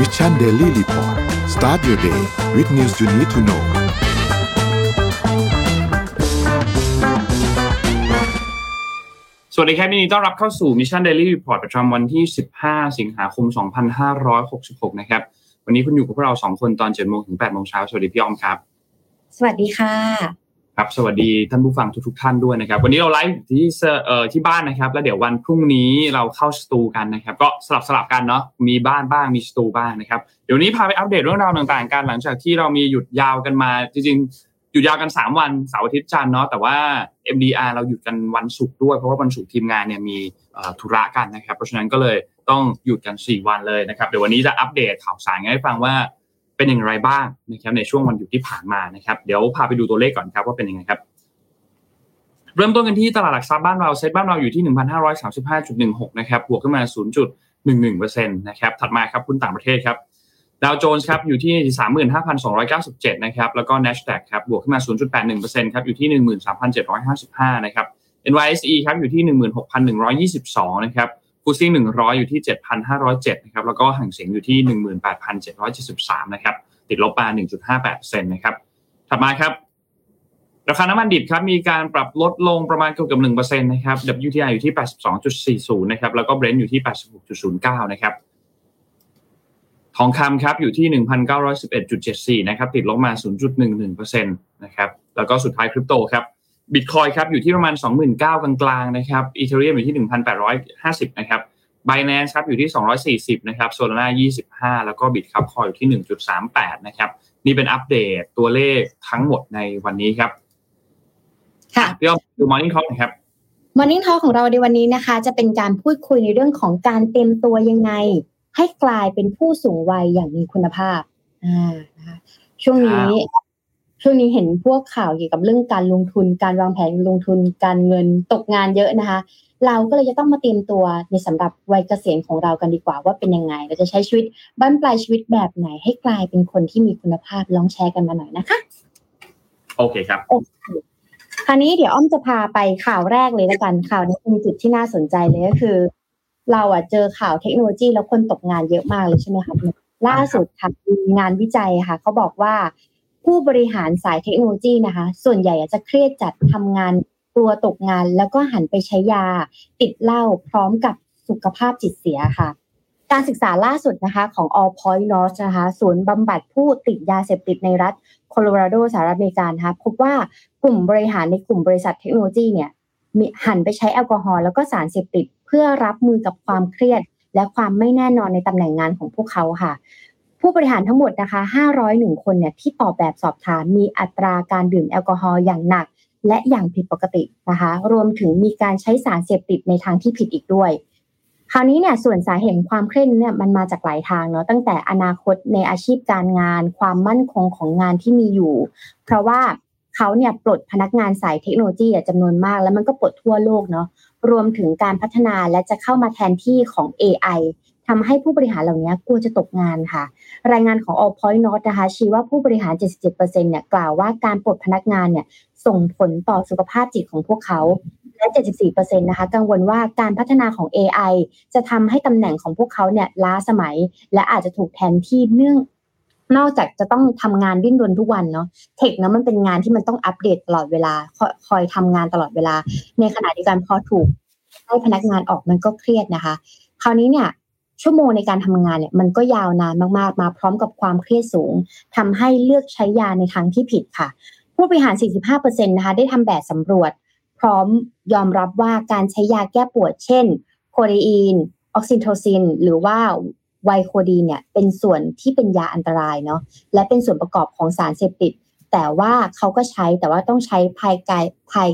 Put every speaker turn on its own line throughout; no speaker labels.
Mission Daily Report start your day with news you need to know
สวัสดีครับยินดีต้อนรับเข้าสู่ Mission Daily Report ประจำวันที่ 15 สิงหาคม 2566 นะครับ วันนี้คุณอยู่กับพวกเรา 2 คนตอน7โมงถึง8โมงเช้า สวัสดีพี่อ้อมครับ
สวัสดีค่ะ
ครับสวัสดีท่านผู้ฟังทุกๆท่านด้วยนะครับ วันนี้เราไลฟ์ที่เอ่อที่บ้านนะครับ แล้วเดี๋ยววันพรุ่งนี้เราเข้าสตูกันนะครับ ก็สลับสลับกันเนาะมีบ้านบ้างมีสตูบ้างนะครับเดี๋ยวนี้พาไปอัปเดตเรื่องราวต่างๆกันหลังจากที่เรามีหยุดยาวกันมาจริงๆหยุดยาวกัน 3 วันเสาร์อาทิตย์จันทร์เนาะแต่ว่า MDR เราหยุดกันวันศุกร์ด้วยเพราะว่าวันศุกร์ทีมงานเนี่ยมีธุระกันนะครับ เพราะฉะนั้นก็เลยต้องหยุดกัน 4 วันเลยนะครับเดี๋ยววันนี้จะอัปเดตข่าวสารให้ฟังว่า เป็นอย่างไรบ้างนะครับในช่วงวันหยุดที่ผ่านมานะครับเดี๋ยวพาไปดูตัวเลขก่อนครับว่าเป็นยังไงครับ เริ่มต้นกันที่ตลาดหลักทรัพย์บ้านเราเซ็ตบ้านเราอยู่ที่ 1,535.16 นะครับบวกขึ้นมา 0.11%นะครับถัดมาครับหุ้นต่างประเทศครับดาวโจนส์ครับอยู่ที่ 35,297 นะครับ แล้วก็ NASDAQ ครับบวกขึ้นมา 0.81%ครับอยู่ที่ 13,755 นะครับ NYSE ครับอยู่ที่ 16,122 นะครับ ฟูซี่หนึ่งร้อยอยู่ที่เจ็ดพันห้าร้อยเจ็ดนะครับแล้วก็ห่างเสียงอยู่ที่หนึ่งหมื่นแปดพันเจ็ดร้อยเจ็ดสิบสามนะครับติดลบมาหนึ่งจุดห้าแปดเซนนะครับถัดมาครับราคาน้ำมันดิบครับมีการปรับลดลงประมาณเกือบหนึ่งเปอร์เซ็นต์นะครับ WTI อยู่ที่แปดสิบสองจุดสี่ศูนย์นะครับแล้วก็เบรนท์อยู่ที่แปดสิบหกจุดศูนย์เก้านะครับทองคำครับอยู่ที่หนึ่งพันเก้าร้อยสิบเอ็ดจุดเจ็ดสี่นะครับติดลงมาศูนย์จุดหนึ่งหนึ่งเปอร์เซ็นต์นะครับแล้วก็สุดท้ายคริปโตครับ บิตคอยครับอยู่ที่ประมาณ 29,000 กลางๆนะครับอีเทเรียมอยู่ที่ 1,850 นะครับ Binance ครับอยู่ที่ 240 นะครับ Solana 25 แล้วก็บิตครับคอยอยู่ที่ 1.38 นะครับ นี่เป็นอัปเดตตัวเลขทั้งหมดในวันนี้ครับ
ค่ะ
พี่อ้อมดู Morning Talk หนะครับ
Morning Talk ของเราในวันนี้นะคะ จะเป็นการพูดคุยในเรื่องของการเตรียมตัวยังไง ให้กลายเป็นผู้สูงวัยอย่างมีคุณภาพอ่านะคะช่วงนี้ ช่วงนี้เห็นพวกข่าวเกี่ยวกับเรื่องการลงทุน การวางแผนลงทุน การเงินตกงานเยอะนะคะ เราก็เลยจะต้องมาเตรียมตัวในสำหรับวัยเกษียณของเรากันดีกว่าว่าเป็นยังไง เราจะใช้ชีวิตบ้านปลายชีวิตแบบไหนให้กลายเป็นคนที่มีคุณภาพลองแชร์กันมาหน่อยนะคะ
โอเคครับ
โอเคคราวนี้เดี๋ยวอ้อมจะพาไปข่าวแรกเลยละกันข่าวนี้มีจุดที่น่าสนใจเลยก็คือ เราอะเจอข่าวเทคโนโลยีแล้วคนตกงานเยอะมากเลยใช่ไหมคะล่าสุดค่ะมีงานวิจัยค่ะเขาบอกว่า ผู้บริหารสายเทคโนโลยีนะคะ ส่วนใหญ่จะเครียดจัดทำงานกลัวตกงาน แล้วก็หันไปใช้ยา ติดเหล้าพร้อมกับสุขภาพจิตเสียค่ะ การศึกษาล่าสุดนะคะของ All Point North นะคะศูนย์บำบัดผู้ติดยาเสพติดในรัฐโคโลราโดสหรัฐอเมริกานะคะพบว่ากลุ่มบริหารในกลุ่มบริษัทเทคโนโลยีเนี่ยมีหันไปใช้แอลกอฮอล์แล้วก็สารเสพติด เพื่อรับมือกับความเครียด และความไม่แน่นอนในตำแหน่งงานของพวกเขาค่ะ ผู้บริหารทั้งหมดนะคะ 501 คนเนี่ยที่ตอบแบบสอบถามมีอัตราการดื่มแอลกอฮอล์อย่างหนัก และอย่างผิดปกตินะคะ รวมถึงมีการใช้สารเสพติดในทางที่ผิดอีกด้วย คราวนี้เนี่ยส่วนสาเหตุความเครียดเนี่ยมันมาจากหลายทางเนาะตั้งแต่อนาคตในอาชีพการงาน ความมั่นคงของงานที่มีอยู่ เพราะว่าเขาเนี่ยปลดพนักงานสายเทคโนโลยีจำนวนมาก แล้วมันก็ปลดทั่วโลกเนาะรวมถึงการพัฒนาและจะเข้ามาแทนที่ของ AI ทำให้ผู้บริหารเหล่านี้กลัวจะตกงานค่ะ รายงานของ All Point North นะคะชี้ว่าผู้บริหาร 77%เนี่ยกล่าวว่าการปลดพนักงานเนี่ยส่งผลต่อสุขภาพจิตของพวกเขาและ 74%นะคะกังวลว่าการพัฒนาของ AI จะทำให้ตำแหน่งของพวกเขาเนี่ยล้าสมัย และอาจจะถูกแทนที่เนื่องนอกจากจะต้องทำงานดิ้นรนทุกวันเนาะเทคเนาะมันเป็นงานที่มันต้องอัปเดตตลอดเวลาคอยคอยทำงานตลอดเวลา ในขณะเดียวกันพอถูกให้พนักงานออกมันก็เครียดนะคะ คราวนี้เนี่ย ชั่วโมงในการทำงานเนี่ยมันก็ยาวนานมากๆ มาพร้อมกับความเครียดสูงทำให้เลือกใช้ยาในทางที่ผิดค่ะ ผู้บริหาร 45%นะคะได้ทำแบบสำรวจ พร้อมยอมรับว่าการใช้ยาแก้ปวด เช่น โคเดอีน ออกซิโทซิน หรือว่าไวโคดีนเนี่ยเป็นส่วนที่เป็นยาอันตรายเนาะและเป็นส่วนประกอบของสารเสพติด แต่ว่าเขาก็ใช้แต่ว่าต้องใช้ภายกายภาย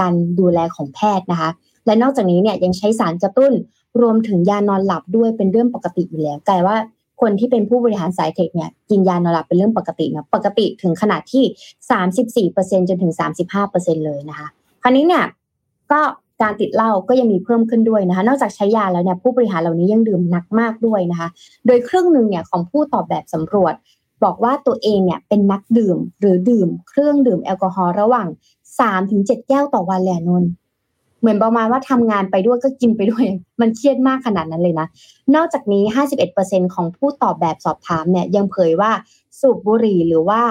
การดูแลของแพทย์นะคะ และนอกจากนี้เนี่ยยังใช้สารกระตุ้น รวมถึงยานอนหลับด้วยเป็นเรื่องปกติอยู่แล้วแต่ว่าคนที่เป็นผู้บริหารสายเทคเนี่ยกินยานอนหลับเป็นเรื่องปกตินะปกติถึงขนาดที่ 34%จนถึง 35%เลยนะคะ คราวนี้เนี่ยก็การติดเหล้าก็ยังมีเพิ่มขึ้นด้วยนะคะ นอกจากใช้ยาแล้วเนี่ยผู้บริหารเหล่านี้ยังดื่มหนักมากด้วยนะคะ โดยครึ่งหนึ่งเนี่ยของผู้ตอบแบบสำรวจ บอกว่าตัวเองเนี่ยเป็นนักดื่มหรือดื่มเครื่องดื่มแอลกอฮอล์ระหว่าง3-7แก้วต่อวันแหละนน เหมือนประมาณว่าทำงานไปด้วยก็กินไปด้วย มันเครียดมากขนาดนั้นเลยนะ นอกจากนี้ 51%ของผู้ตอบแบบสอบถามเนี่ยยังเผยว่าสูบบุหรี่หรือว่า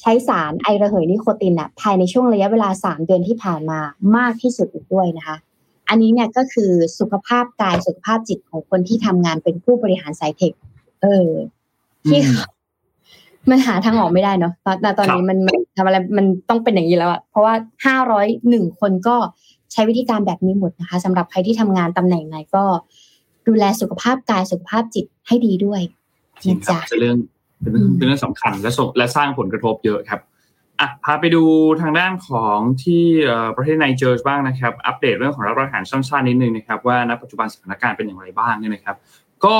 ใช้สารไอระเหยนิโคตินอะภายในช่วงระยะเวลา 3 เดือนที่ผ่านมามากที่สุดอีกด้วยนะคะ อันนี้เนี่ยก็คือสุขภาพกายสุขภาพจิตของคนที่ทำงานเป็นผู้บริหารสายเทค เออ ที่มันหาทางออกไม่ได้เนาะตอนตอนนี้มันทำอะไรมันต้องเป็นอย่างนี้แล้วอะเพราะว่าห้าร้อยหนึ่งคนก็ ใช้วิธีการแบบนี้หมดนะคะสำหรับใครที่ทำงานตำแหน่งไหนก็ดูแลสุขภาพกายสุขภาพจิตให้ดีด้วย
จริงครับเป็นเรื่องเป็นเรื่องสำคัญและและสร้างผลกระทบเยอะครับอะพาไปดูทางด้านของที่ประเทศไนเจอร์บ้างนะครับ อัปเดตเรื่องของรัฐประหารสั้นๆนิดนึงนะครับ ว่าณปัจจุบันสถานการณ์เป็นอย่างไรบ้างเนี่ยนะครับ ก็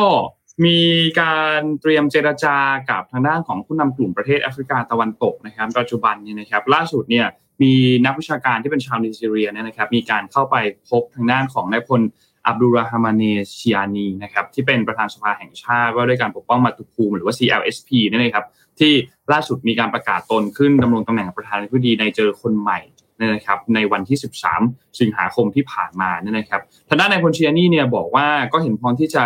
มีการเตรียมเจรจากับทางด้านของผู้นำกลุ่มประเทศแอฟริกาตะวันตกนะครับ ปัจจุบันนี้นะครับ ล่าสุดเนี่ย มีนักวิชาการที่เป็นชาวนิซีเรียเนี่ยนะครับมีการเข้าไปพบทางด้านของนายพลอับดุลราฮามาเนชิอานีนะครับที่เป็นประธานสภาแห่งชาติว่าด้วยการปกป้องมาตุภูมิหรือว่า CLSP นี่นะครับที่ล่าสุดมีการประกาศตนขึ้นดำรงตำแหน่งประธานาธิบดีในเจอคนใหม่นะครับในวันที่ 13 สิงหาคมที่ผ่านมาเนี่ยนะครับทางด้านนายพลชิอานีเนี่ยบอกว่าก็เห็นพร้อมที่จะ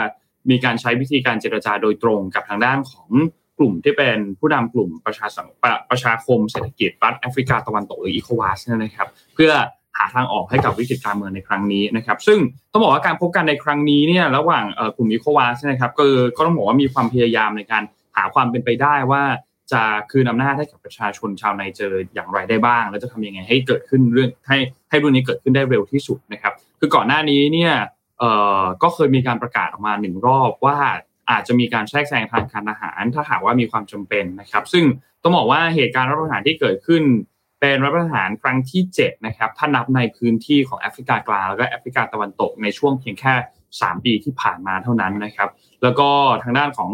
มีการใช้วิธีการเจรจาโดยตรงกับทางด้านของ กลุ่มที่เป็นผู้นำกลุ่มประชาสังประชาคมเศรษฐกิจรัฐแอฟริกาตะวันตกหรืออีโควาสนะครับ เพื่อหาทางออกให้กับวิกฤตการเมืองในครั้งนี้นะครับ ซึ่งต้องบอกว่าการพบกันในครั้งนี้เนี่ยระหว่างกลุ่มอีโควาสนะครับก็ก็ต้องบอกว่ามีความพยายามในการหาความเป็นไปได้ว่าจะคืนอำนาจให้กับประชาชนชาวไนเจออย่างไรได้บ้าง แล้วจะทำยังไงให้เกิดขึ้นเรื่องให้ให้เรื่องนี้เกิดขึ้นได้เร็วที่สุดนะครับ คือก่อนหน้านี้เนี่ยเออก็เคยมีการประกาศออกมาหนึ่งรอบว่า อาจจะมีการแทรกแซงทางการทหาร ถ้าหากว่ามีความจำเป็นนะครับ ซึ่งต้องบอกว่าเหตุการณ์รัฐประหารที่เกิดขึ้น เป็นรัฐประหารครั้งที่7นะครับถ้านับในพื้นที่ของแอฟริกากลางแล้วก็แอฟริกาตะวันตกในช่วงเพียงแค่ 3 ปีที่ผ่านมาเท่านั้นนะครับ แล้วก็ทางด้านของ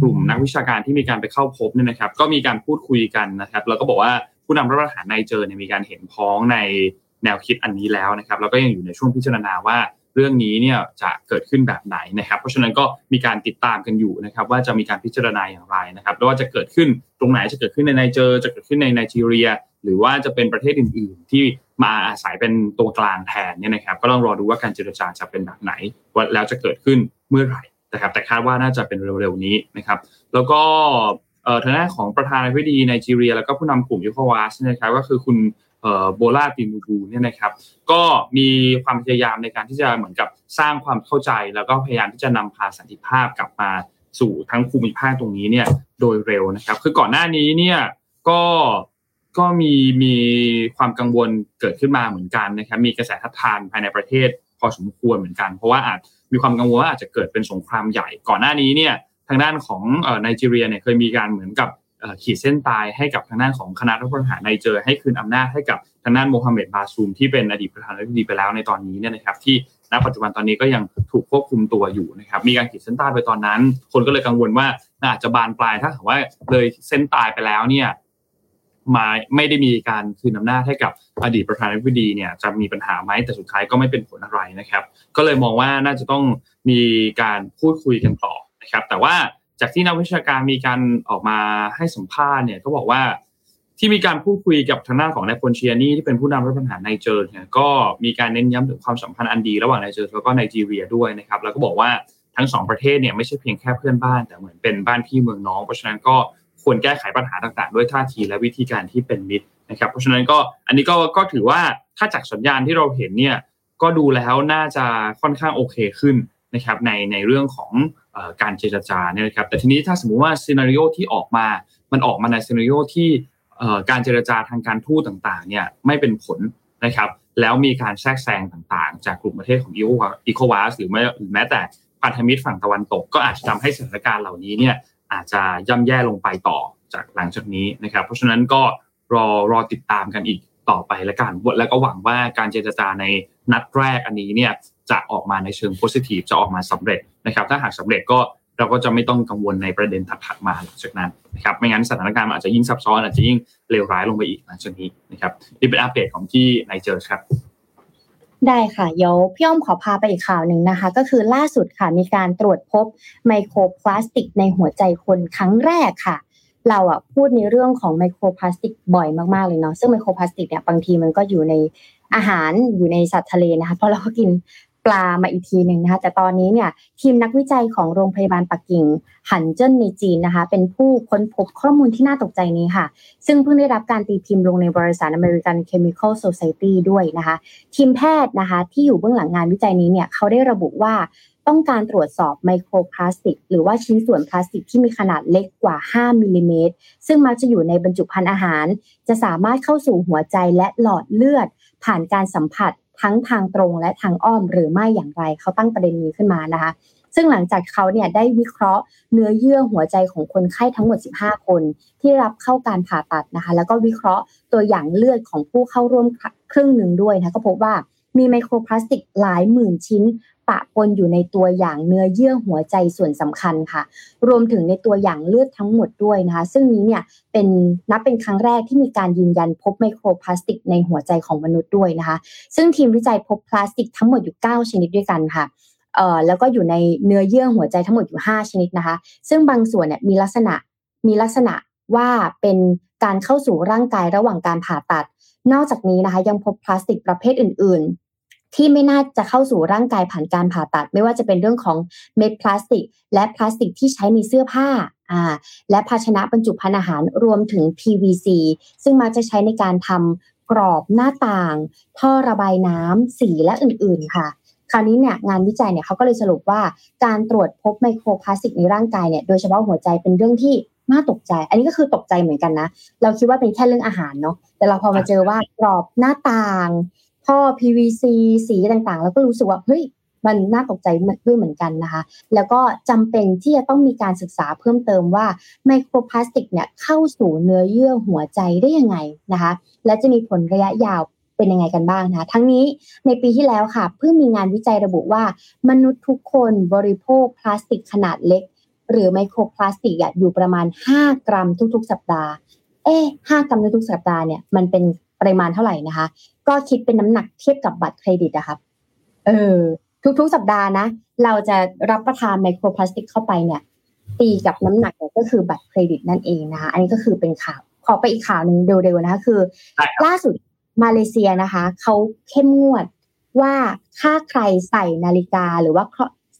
กลุ่มนักวิชาการที่มีการไปเข้าพบเนี่ยนะครับ ก็มีการพูดคุยกันนะครับ แล้วก็บอกว่าผู้นำรัฐประหารในเจอเนี่ยมีการเห็นพ้องในแนวคิดอันนี้แล้วนะครับ แล้วก็ยังอยู่ในช่วงพิจารณาว่า เรื่องนี้เนี่ยจะเกิดขึ้นแบบไหนนะครับ เพราะฉะนั้นก็มีการติดตามกันอยู่นะครับว่าจะมีการพิจารณาอย่างไรนะครับแล้วว่าจะเกิดขึ้นตรงไหนจะเกิดขึ้นในไนเจอร์จะเกิดขึ้นในไนจีเรีย หรือว่าจะเป็นประเทศอื่น ๆ ที่มาอาศัยเป็นตัวกลางแทนเนี่ยนะครับก็ต้องรอดูว่าการเจรจาจะเป็นแบบไหนว่าแล้วจะเกิดขึ้นเมื่อไหร่นะครับแต่คาดว่าน่าจะเป็นเร็วๆนี้นะครับ แล้วก็ทางด้านของประธานาธิบดีไนจีเรีย แล้วก็ผู้นำกลุ่มยูโควาสนะครับก็คือคุณ โบลาตินูบูเนี่ยนะครับ ก็มีความพยายามในการที่จะเหมือนกับสร้างความเข้าใจ แล้วก็พยายามที่จะนำพาสันติภาพกลับมาสู่ทั้งภูมิภาคตรงนี้เนี่ยโดยเร็วนะครับ คือก่อนหน้านี้เนี่ยก็ก็มีมีความกังวลเกิดขึ้นมาเหมือนกันนะครับ มีกระแสทัดทานภายในประเทศพอสมควรเหมือนกัน เพราะว่าอาจมีความกังวลว่าอาจจะเกิดเป็นสงครามใหญ่ ก่อนหน้านี้เนี่ยทางด้านของไนจีเรียเนี่ยเคยมีการเหมือนกับ ขีดเส้นตายให้กับทางด้านของคณะรัฐประหารในเจอให้คืนอำนาจให้กับทางด้านโมฮัมเหม็ดบาซูมที่เป็นอดีตประธานาธิบดีไปแล้วในตอนนี้เนี่ยนะครับที่ณปัจจุบันตอนนี้ก็ยังถูกควบคุมตัวอยู่นะครับมีการขีดเส้นตายไปตอนนั้น คนก็เลยกังวลว่าอาจจะบานปลายถ้าถือว่าเลยเส้นตายไปแล้วเนี่ยมาไม่ได้มีการคืนอำนาจให้กับอดีตประธานาธิบดีเนี่ยจะมีปัญหาไหมแต่สุดท้ายก็ไม่เป็นผลอะไรนะครับ ก็เลยมองว่าน่าจะต้องมีการพูดคุยกันต่อนะครับ แต่ว่า จากที่นักวิชาการมีการออกมาให้สัมภาษณ์เนี่ยก็บอกว่าที่มีการพูดคุยกับทางด้านของนายพลเชียนี่ที่เป็นผู้นำรัฐประหารไนเจอร์เนี่ยก็มีการเน้นย้ำถึงความสัมพันธ์อันดีระหว่างไนเจอร์แล้วก็ไนจีเรียด้วยนะครับ แล้วก็บอกว่าทั้งสองประเทศเนี่ยไม่ใช่เพียงแค่เพื่อนบ้าน แต่เหมือนเป็นบ้านพี่เมืองน้อง เพราะฉะนั้นก็ควรแก้ไขปัญหาต่างๆ ด้วยท่าทีและวิธีการที่เป็นมิตรนะครับ เพราะฉะนั้นก็อันนี้ก็ก็ถือว่าถ้าจากสัญญาณที่เราเห็นเนี่ยก็ดูแล้วน่าจะค่อนข้างโอเคขึ้นนะครับในในเรื่องของ การเจรจาเนี่ยครับแต่ทีนี้ถ้าสมมุติว่า scenario ที่ออกมา มันออกมาใน scenario ที่การเจรจาทางการทูตต่างๆเนี่ยไม่เป็นผลนะครับแล้วมีการแทรกแซงต่างๆ จากกลุ่มประเทศของ ECOWAS หรือแม้หรือแม้แต่พันธมิตรฝั่งตะวันตก ก็อาจจะทำให้สถานการณ์เหล่านี้เนี่ยอาจจะย่ำแย่ลงไปต่อจากหลังจากนี้นะครับ เพราะฉะนั้นก็รอรอติดตามกันอีกต่อไปแล้วกันแล้วก็หวังว่าการเจรจาในนัดแรกอันนี้เนี่ย จะออกมาในเชิงโพสิทีฟจะออกมาสำเร็จนะครับถ้าหากสำเร็จก็เราก็จะไม่ต้องกังวลในประเด็นถัดๆมาหลังจากนั้นนะครับไม่งั้นสถานการณ์อาจจะยิ่งซับซ้อนอาจจะยิ่งเลวร้ายลงไปอีกหลังจากนี้นะครับนี่เป็นอัปเดตของที่ไนเจอร์ครับ
ได้ค่ะเดี๋ยวพี่อ้อมขอพาไปอีกข่าวหนึ่งนะคะ ก็คือล่าสุดค่ะมีการตรวจพบไมโครพลาสติกในหัวใจคนครั้งแรกค่ะ เราอะพูดในเรื่องของไมโครพลาสติกบ่อยมากๆเลยเนาะซึ่งไมโครพลาสติกเนี่ยบางทีมันก็อยู่ในอาหารอยู่ในสัตว์ทะเลนะคะเพราะเราก็กิน ปลามาอีกทีหนึ่งนะคะแต่ตอนนี้เนี่ยทีมนักวิจัยของโรงพยาบาลปักกิ่งอันเจินในจีนนะคะเป็นผู้ค้นพบข้อมูลที่น่าตกใจนี้ค่ะ ซึ่งเพิ่งได้รับการตีพิมพ์ลงในบริษัท American Chemical Society ด้วยนะคะ ทีมแพทย์นะคะที่อยู่เบื้องหลังงานวิจัยนี้เนี่ยเขาได้ระบุว่าต้องการตรวจสอบไมโครพลาสติก หรือว่าชิ้นส่วนพลาสติกที่มีขนาดเล็กกว่า 5มิลลิเมตรซึ่งมักจะอยู่ในบรรจุภัณฑ์อาหาร จะสามารถเข้าสู่หัวใจและหลอดเลือด ผ่านการสัมผัส ทั้งทางตรงและทางอ้อมหรือไม่อย่างไร เขาตั้งประเด็นนี้ขึ้นมานะคะ ซึ่งหลังจากเขาเนี่ยได้วิเคราะห์เนื้อเยื่อหัวใจของคนไข้ทั้งหมด 15 คน ที่รับเข้าการผ่าตัดนะคะ แล้วก็วิเคราะห์ตัวอย่างเลือดของผู้เข้าร่วมครึ่งหนึ่งด้วยนะก็พบว่า มีไมโครพลาสติกหลายหมื่นชิ้น ปะปนอยู่ในตัวอย่างเนื้อเยื่อหัวใจส่วนสำคัญค่ะ รวมถึงในตัวอย่างเลือดทั้งหมดด้วยนะคะ ซึ่งนี้เนี่ยเป็นนับเป็นครั้งแรกที่มีการยืนยันพบไมโครพลาสติกในหัวใจของมนุษย์ด้วยนะคะ ซึ่งทีมวิจัยพบพลาสติกทั้งหมดอยู่ 9 ชนิดด้วยกันค่ะเอ่อแล้วก็อยู่ในเนื้อเยื่อหัวใจทั้งหมดอยู่ 5 ชนิดนะคะ ซึ่งบางส่วนเนี่ยมีลักษณะมีลักษณะว่าเป็นการเข้าสู่ร่างกายระหว่างการผ่าตัด นอกจากนี้นะคะยังพบพลาสติกประเภทอื่น ที่ไม่น่าจะเข้าสู่ร่างกายผ่านการผ่าตัด ไม่ว่าจะเป็นเรื่องของเม็ดพลาสติก และพลาสติกที่ใช้ในเสื้อผ้าอ่าและภาชนะบรรจุภัณฑ์อาหารรวมถึง PVC ซึ่งมักจะใช้ในการทำกรอบหน้าต่าง ท่อระบายน้ำสีและอื่นๆค่ะคราวนี้เนี่ยงานวิจัยเนี่ยเขาก็เลยสรุปว่าการตรวจพบไมโครพลาสติกในร่างกายเนี่ยโดยเฉพาะหัวใจเป็นเรื่องที่น่าตกใจ อันนี้ก็คือตกใจเหมือนกันนะ เราคิดว่าเป็นแค่เรื่องอาหารเนาะแต่เราพอมาเจอว่ากรอบหน้าต่าง ท่อ PVC สีต่างๆ แล้วก็รู้สึกว่าเฮ้ยมันน่าตกใจด้วยเหมือนกันนะคะ แล้วก็จำเป็นที่จะต้องมีการศึกษาเพิ่มเติมว่าไมโครพลาสติกเนี่ยเข้าสู่เนื้อเยื่อหัวใจได้ยังไงนะคะ และจะมีผลระยะยาวเป็นยังไงกันบ้างนะทั้งนี้ในปีที่แล้วค่ะเพิ่งมีงานวิจัยระบุว่า มนุษย์ทุกคนบริโภคพลาสติกขนาดเล็ก หรือไมโครพลาสติกอยู่ประมาณ 5 กรัมทุกๆ สัปดาห์ เอ๊ห้ากรัมทุกๆสัปดาห์เนี่ยมันเป็น ปริมาณเท่าไหร่นะคะ ก็คิดเป็นน้ำหนักเทียบกับบัตรเครดิตอะครับเออทุกๆสัปดาห์นะ เราจะรับประทานไมโครพลาสติกเข้าไปเนี่ย ตีกับน้ำหนักเนี่ยก็คือบัตรเครดิตนั่นเองนะคะ อันนี้ก็คือเป็นข่าว ขอไปอีกข่าวหนึ่งเร็วๆนะคะคือ ล่าสุดมาเลเซียนะคะเขาเข้มงวดว่าถ้าใครใส่นาฬิกาหรือว่า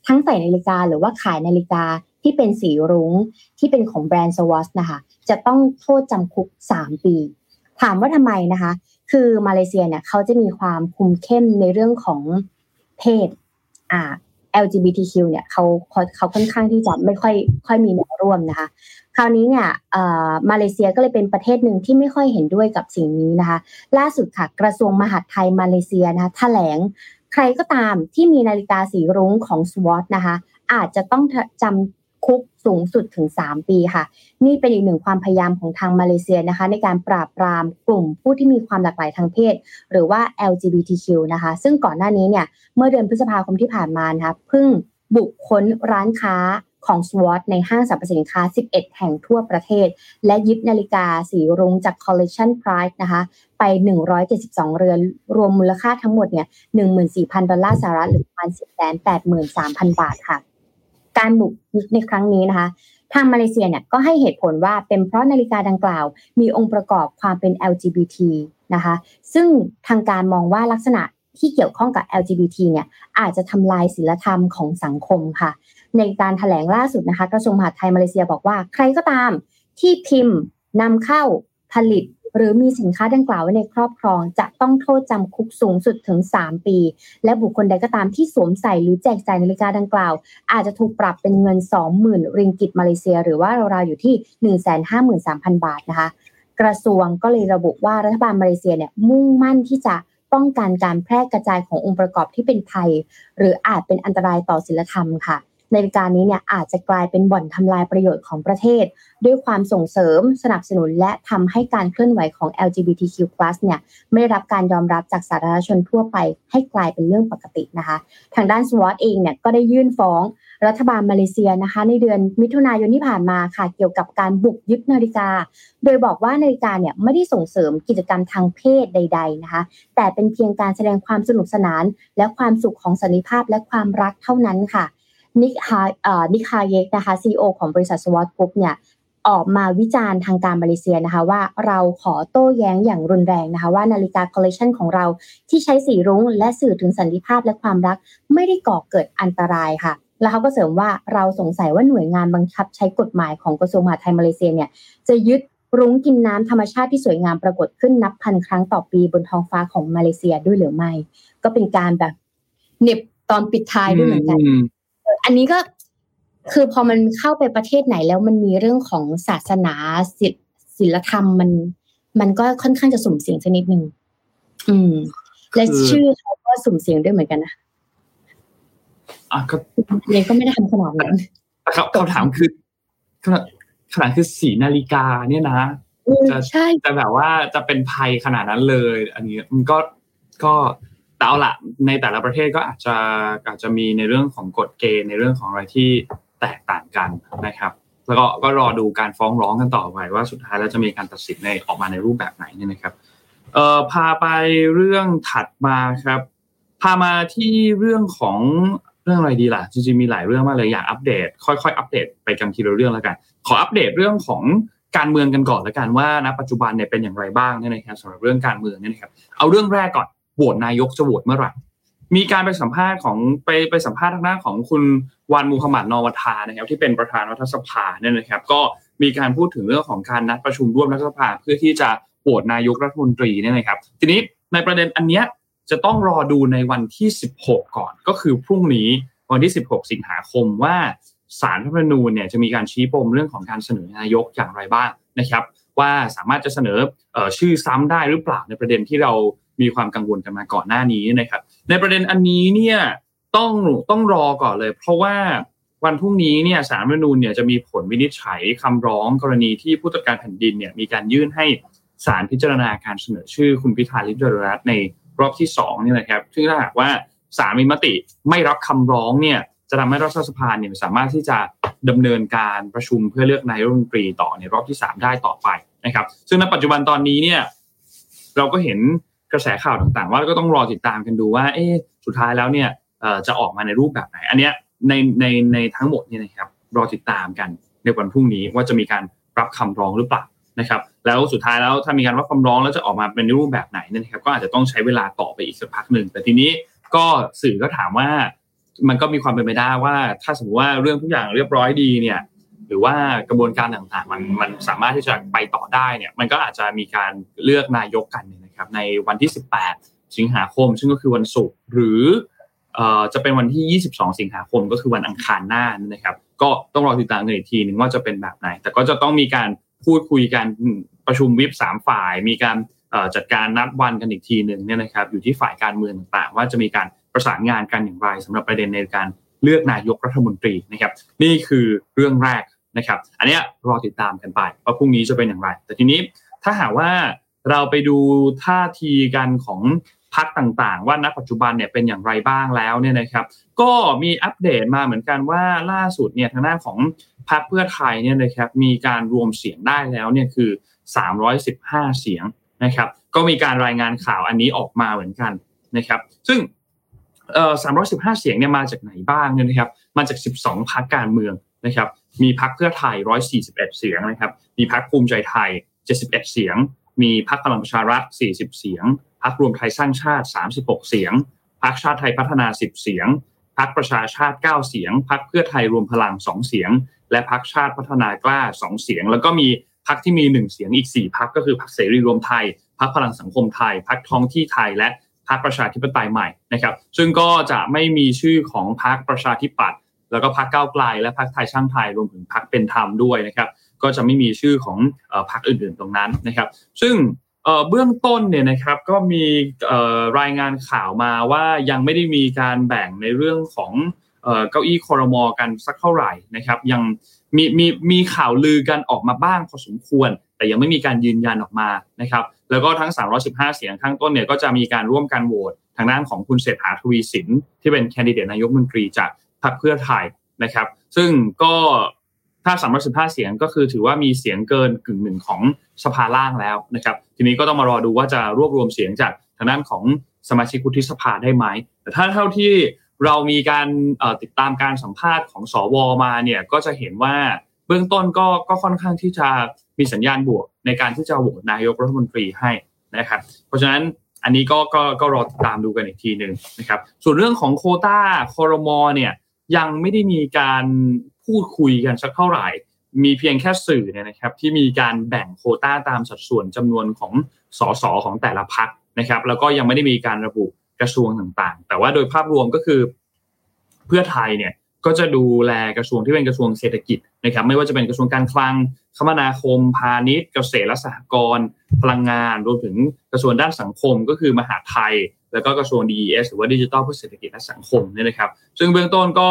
ทั้งใส่นาฬิกาหรือว่าขายนาฬิกาที่เป็นสีรุ้งที่เป็นของแบรนด์สวอสนะคะ จะต้องโทษจำคุก3ปี ถามว่าทำไมนะคะ คือมาเลเซียเนี่ยเขาจะมีความคุมเข้มในเรื่องของเพศอ่า LGBTQ เนี่ยเขาเขาค่อนข้างที่จะไม่ค่อยค่อยมีแนวร่วมนะคะ คราวนี้เนี่ยมาเลเซียก็เลยเป็นประเทศหนึ่งที่ไม่ค่อยเห็นด้วยกับสิ่งนี้นะคะ ล่าสุดค่ะ กระทรวงมหาดไทยมาเลเซียนะคะแถลงใครก็ตามที่มีนาฬิกาสีรุ้งของสวอตนะคะ อาจจะต้องจำ คุกสูงสุดถึง 3 ปีค่ะ นี่เป็นอีกหนึ่งความพยายามของทางมาเลเซียนะคะ ในการปราบปรามกลุ่มผู้ที่มีความหลากหลายทางเพศ หรือว่า LGBTQ นะคะ ซึ่งก่อนหน้านี้เนี่ยเมื่อเดือนพฤษภาคมที่ผ่านมานะคะเพิ่งบุกค้นร้านค้าของ SWOT ในห้างสรรพสินค้า 11 แห่งทั่วประเทศ และยึดนาฬิกาสีรุ้งจาก Collection Price นะคะ ไป 172 เรือน รวมมูลค่าทั้งหมดเนี่ย 14,000 ดอลลาร์สหรัฐหรือประมาณ10,83,000 บาทค่ะ การบุกยึดในครั้งนี้นะคะทางมาเลเซียเนี่ยก็ให้เหตุผลว่าเป็นเพราะนาฬิกาดังกล่าว มีองค์ประกอบความเป็น LGBT นะคะซึ่งทางการมองว่าลักษณะที่เกี่ยวข้องกับ LGBT เนี่ยอาจจะทำลายศีลธรรมของสังคมค่ะ ในการถแถลงล่าสุดนะคะกระทรวงมหาดไทยมาเลเซียบอกว่า ใครก็ตามที่พิมพ์นำเข้าผลิต หรือมีสินค้าดังกล่าวไว้ในครอบครอง จะต้องโทษจำคุกสูงสุดถึง 3 ปี และบุคคลใดก็ตามที่สวมใส่หรือแจกจ่ายนาฬิกาดังกล่าว อาจจะถูกปรับเป็นเงิน 20,000 ริงกิตมาเลเซีย หรือว่าราวๆอยู่ที่ 153,000 บาทนะคะ กระทรวงก็เลยระบุว่ารัฐบาลมาเลเซียเนี่ยมุ่งมั่นที่จะป้องกันการแพร่กระจายขององค์ประกอบที่เป็นภัย หรืออาจเป็นอันตรายต่อศีลธรรมค่ะ ในการนี้เนี่ยอาจจะกลายเป็นบ่อนทำลายประโยชน์ของประเทศ ด้วยความส่งเสริมสนับสนุน และทำให้การเคลื่อนไหวของ LGBTQ+ เนี่ยไม่ได้รับการยอมรับจากสาธารณชนทั่วไป ให้กลายเป็นเรื่องปกตินะคะ ทางด้านสวอตเองเนี่ยก็ได้ยื่นฟ้องรัฐบาลมาเลเซียนะคะ ในเดือนมิถุนายนที่ผ่านมาค่ะ เกี่ยวกับการบุกยึดนาฬิกา โดยบอกว่านาฬิกาเนี่ยไม่ได้ส่งเสริมกิจกรรมทางเพศใด ๆนะคะ แต่เป็นเพียงการแสดงความสนุกสนาน และความสุขของสันติภาพและความรักเท่านั้นค่ะ นิกฮาเอ่อนิกฮาเยกนะคะซีอีโอของบริษัท Swatch Group เนี่ยออกมาวิจารณ์ทางการมาเลเซียนะคะว่าเราขอโต้แย้งอย่างรุนแรงนะคะว่านาฬิกาคอลเลคชันของเราที่ใช้สีรุ้งและสื่อถึงสันติภาพและความรัก ไม่ได้ก่อเกิดอันตรายค่ะ แล้วเขาก็เสริมว่าเราสงสัยว่าหน่วยงานบังคับใช้กฎหมายของกระทรวงมหาดไทยมาเลเซียเนี่ยจะยึดรุ้งกินน้ำธรรมชาติที่สวยงามปรากฏขึ้นนับพันครั้งต่อปีบนท้องฟ้าของมาเลเซียด้วยหรือไม่ ก็เป็นการแบบเน็บตอนปิดท้ายด้วยเหมือนกัน อันนี้ก็คือพอมันเข้าไปประเทศไหนแล้วมันมีเรื่องของศาสนาศิลศิลธรรมมัน มันก็ค่อนข้างจะสุ่มเสี่ยงชนิดหนึ่งอืม และชื่อเขาก็สุ่มเสี่ยงด้วยเหมือนกันนะ
อะก็
เลยก็ไม่ได้ทำขนาดนั้น
ครับคำถามคือขนาดขนาดคือสีนาฬิกาเนี่ยนะจะ
ใช่
จะแบบว่าจะเป็นภัยขนาดนั้นเลย อันนี้มันก็ก็ แต่เอาละในแต่ละประเทศก็อาจจะอาจจะมีในเรื่องของกฎเกณฑ์ในเรื่องของอะไรที่แตกต่างกันนะครับ แล้วก็ก็รอดูการฟ้องร้องกันต่อไปว่าสุดท้ายแล้วจะมีการตัดสินในออกมาในรูปแบบไหนเนี่ยนะครับเอ่อพาไปเรื่องถัดมาครับ พามาที่เรื่องของเรื่องอะไรดีล่ะจริงๆมีหลายเรื่องมากเลยอยากอัปเดต ค่อยๆอัปเดตไปกันทีละเรื่องแล้วกัน ขออัปเดตเรื่องของการเมืองกันก่อนแล้วกันว่าณปัจจุบันเนี่ยเป็นอย่างไรบ้างเนี่ยนะครับสำหรับเรื่องการเมืองเนี่ยนะครับเอาเรื่องแรกก่อน โหวตนายกจะโหวตเมื่อไหร่ มีการไปสัมภาษณ์ของไปไปสัมภาษณ์ทางด้านของคุณวันมูฮัมหมัดนอวัทานะครับที่เป็นประธานรัฐสภาเนี่ยนะครับ ก็มีการพูดถึงเรื่องของการนัดประชุมร่วมรัฐสภาเพื่อที่จะโหวตนายกรัฐมนตรีเนี่ยนะครับ ทีนี้ในประเด็นอันเนี้ยจะต้องรอดูในวันที่ 16 ก่อน ก็คือพรุ่งนี้วันที่ 16 สิงหาคมว่าสารรัฐธรรมนูญเนี่ยจะมีการชี้ปมเรื่องของการเสนอนายกอย่างไรบ้างนะครับ ว่าสามารถจะเสนอออชื่อซ้ำได้หรือเปล่าในประเด็นที่เรา มีความกังวลกันมาก่อนหน้านี้นะครับ ในประเด็นอันนี้เนี่ยต้องต้องรอก่อนเลย เพราะว่าวันพรุ่งนี้เนี่ยสารรัฐมนูญเนี่ยจะมีผลวินิจฉัยคำร้องกรณีที่ผู้ตรวจการแผ่นดินเนี่ยมีการยื่นให้ศาลพิจารณาการเสนอชื่อคุณพิธาลิมเจริญรัตน์ในรอบที่สองเนี่ยนะครับ ซึ่งถ้าหากว่าศาลมีมติไม่รับคำร้องเนี่ยจะทำให้รัฐสภาเนี่ยสามารถที่จะดำเนินการประชุมเพื่อเลือกนายกรัฐมนตรีต่อในรอบที่สามได้ต่อไปนะครับ ซึ่งในปัจจุบันตอนนี้เนี่ยเราก็เห็น กระแสข่าวต่างๆ ว่าก็ต้องรอติดตามกันดูว่าเอ๊สุดท้ายแล้วเนี่ยจะออกมาในรูปแบบไหน อันเนี้ยในในในทั้งหมดเนี่ยนะครับรอติดตามกันในวันพรุ่งนี้ว่าจะมีการรับคำร้องหรือเปล่านะครับแล้วสุดท้ายแล้วถ้ามีการรับคำร้องแล้วจะออกมาเป็นรูปแบบไหนนะครับก็อาจจะต้องใช้เวลาต่อไปอีกสักพักหนึ่งแต่ทีนี้ก็สื่อก็ถามว่ามันก็มีความเป็นไปได้ว่า ถ้าสมมติว่าเรื่องทุกอย่างเรียบร้อยดีเนี่ยหรือว่ากระบวนการต่างๆ มันมันสามารถที่จะไปต่อได้เนี่ยมันก็อาจจะมีการเลือกนายกกันน ครับในวันที่ 18 สิงหาคม ซึ่งก็คือวันศุกร์หรือจะเป็นวันที่ 22 สิงหาคมก็คือวันอังคารหน้านะครับ ก็ต้องรอติดตามกันอีกทีหนึ่งว่าจะเป็นแบบไหน แต่ก็จะต้องมีการพูดคุยกันประชุมวิปสามฝ่าย มีการจัดการนัดวันกันอีกทีหนึ่งเนี่ยนะครับอยู่ที่ฝ่ายการเมืองต่างๆ ว่าจะมีการประสานงานกันอย่างไรสำหรับประเด็นในการเลือกนายกรัฐมนตรีนะครับ นี่คือเรื่องแรกนะครับ อันนี้รอติดตามกันไปว่าพรุ่งนี้จะเป็นอย่างไร แต่ทีนี้ถ้าหากว่า เราไปดูท่าทีกันของพักต่างๆ ว่าณปัจจุบันเนี่ยเป็นอย่างไรบ้างแล้วเนี่ยนะครับ ก็มีอัปเดตมาเหมือนกันว่าล่าสุดเนี่ยทางด้านของพรรคเพื่อไทยเนี่ยนะครับมีการรวมเสียงได้แล้วเนี่ยคือ 315 เสียงนะครับ ก็มีการรายงานข่าวอันนี้ออกมาเหมือนกันนะครับ ซึ่งเอ่อ315 เสียงเนี่ยมาจากไหนบ้างเนี่ยนะครับ มาจาก 12 พรรคการเมืองนะครับ มีพรรคเพื่อไทย 141 เสียงนะครับ มีพรรคภูมิใจไทย 71 เสียง มีพรรคพลังประชารัฐ 40 เสียงพรรครวมไทยสร้างชาติ 36 เสียงพรรคชาติไทยพัฒนา 10 เสียงพรรคประชาชาติ 9 เสียงพรรคเพื่อไทยรวมพลัง 2 เสียง และพรรคชาติพัฒนากล้า 2 เสียง แล้วก็มีพรรคที่มี 1 เสียงอีก 4พรรคก็คือพรรคเสรีรวมไทยพรรคพลังสังคมไทยพรรคท้องที่ไทยและพรรคประชาธิปไตยใหม่นะครับ ซึ่งก็จะไม่มีชื่อของพรรคประชาธิปัตย์แล้วก็พรรคก้าวไกล และพรรคไทยช่างไทยรวมถึงพรรคเป็นธรรมด้วยนะครับ ก็จะไม่มีชื่อของพรรคอื่นๆตรงนั้นนะครับ ซึ่งเบื้องต้นเนี่ยนะครับก็มีรายงานข่าวมาว่ายังไม่ได้มีการแบ่งในเรื่องของเก้าอี้คอรมอกันสักเท่าไหร่นะครับ ยังมีมีมีข่าวลือกันออกมาบ้างพอสมควร แต่ยังไม่มีการยืนยันออกมานะครับ แล้วก็ทั้ง 315 เสียงข้างต้นเนี่ยก็จะมีการร่วมการโหวตทางด้านของคุณเศรษฐาทวีสินที่เป็นแคนดิเดตนายกมนตรีจากพรรคเพื่อไทยนะครับ ซึ่งก็ ถ้า315เสียงก็คือถือว่ามีเสียงเกินกึ่งหนึ่งของสภาล่างแล้วนะครับ ทีนี้ก็ต้องมารอดูว่าจะรวบรวมเสียงจากทางด้านของสมาชิกวุฒิสภาได้ไหม แต่ถ้าเท่าที่เรามีการติดตามการสัมภาษณ์ของสวมาเนี่ยก็จะเห็นว่าเบื้องต้นก็ก็ค่อนข้างที่จะมีสัญญาณบวกในการที่จะโหวตนายกรัฐมนตรีให้นะครับ เพราะฉะนั้นอันนี้ก็ก็ก็รอติดตามดูกันอีกทีหนึ่งนะครับ ส่วนเรื่องของโคต้าคอรมอเนี่ยยังไม่ได้มีการ พูดคุยกันสักเท่าไหร่ มีเพียงแค่สื่อเนี่ยนะครับที่มีการแบ่งโคต้าตามสัดส่วนจำนวนของสสของแต่ละพักนะครับ แล้วก็ยังไม่ได้มีการระบุกระทรวงต่างๆ แต่ว่าโดยภาพรวมก็คือ เพื่อไทยเนี่ยก็จะดูแลกระทรวงที่เป็นกระทรวงเศรษฐกิจนะครับ ไม่ว่าจะเป็นกระทรวงการคลัง คมนาคม พาณิชย์ เกษตรและสหกรณ์พลังงานรวมถึงกระทรวงด้านสังคมก็คือมหาไทย แล้วก็กระทรวง DES หรือว่าดิจิทัลเพื่อเศรษฐกิจและสังคมเนี่ยนะครับ ซึ่งเบื้องต้นก็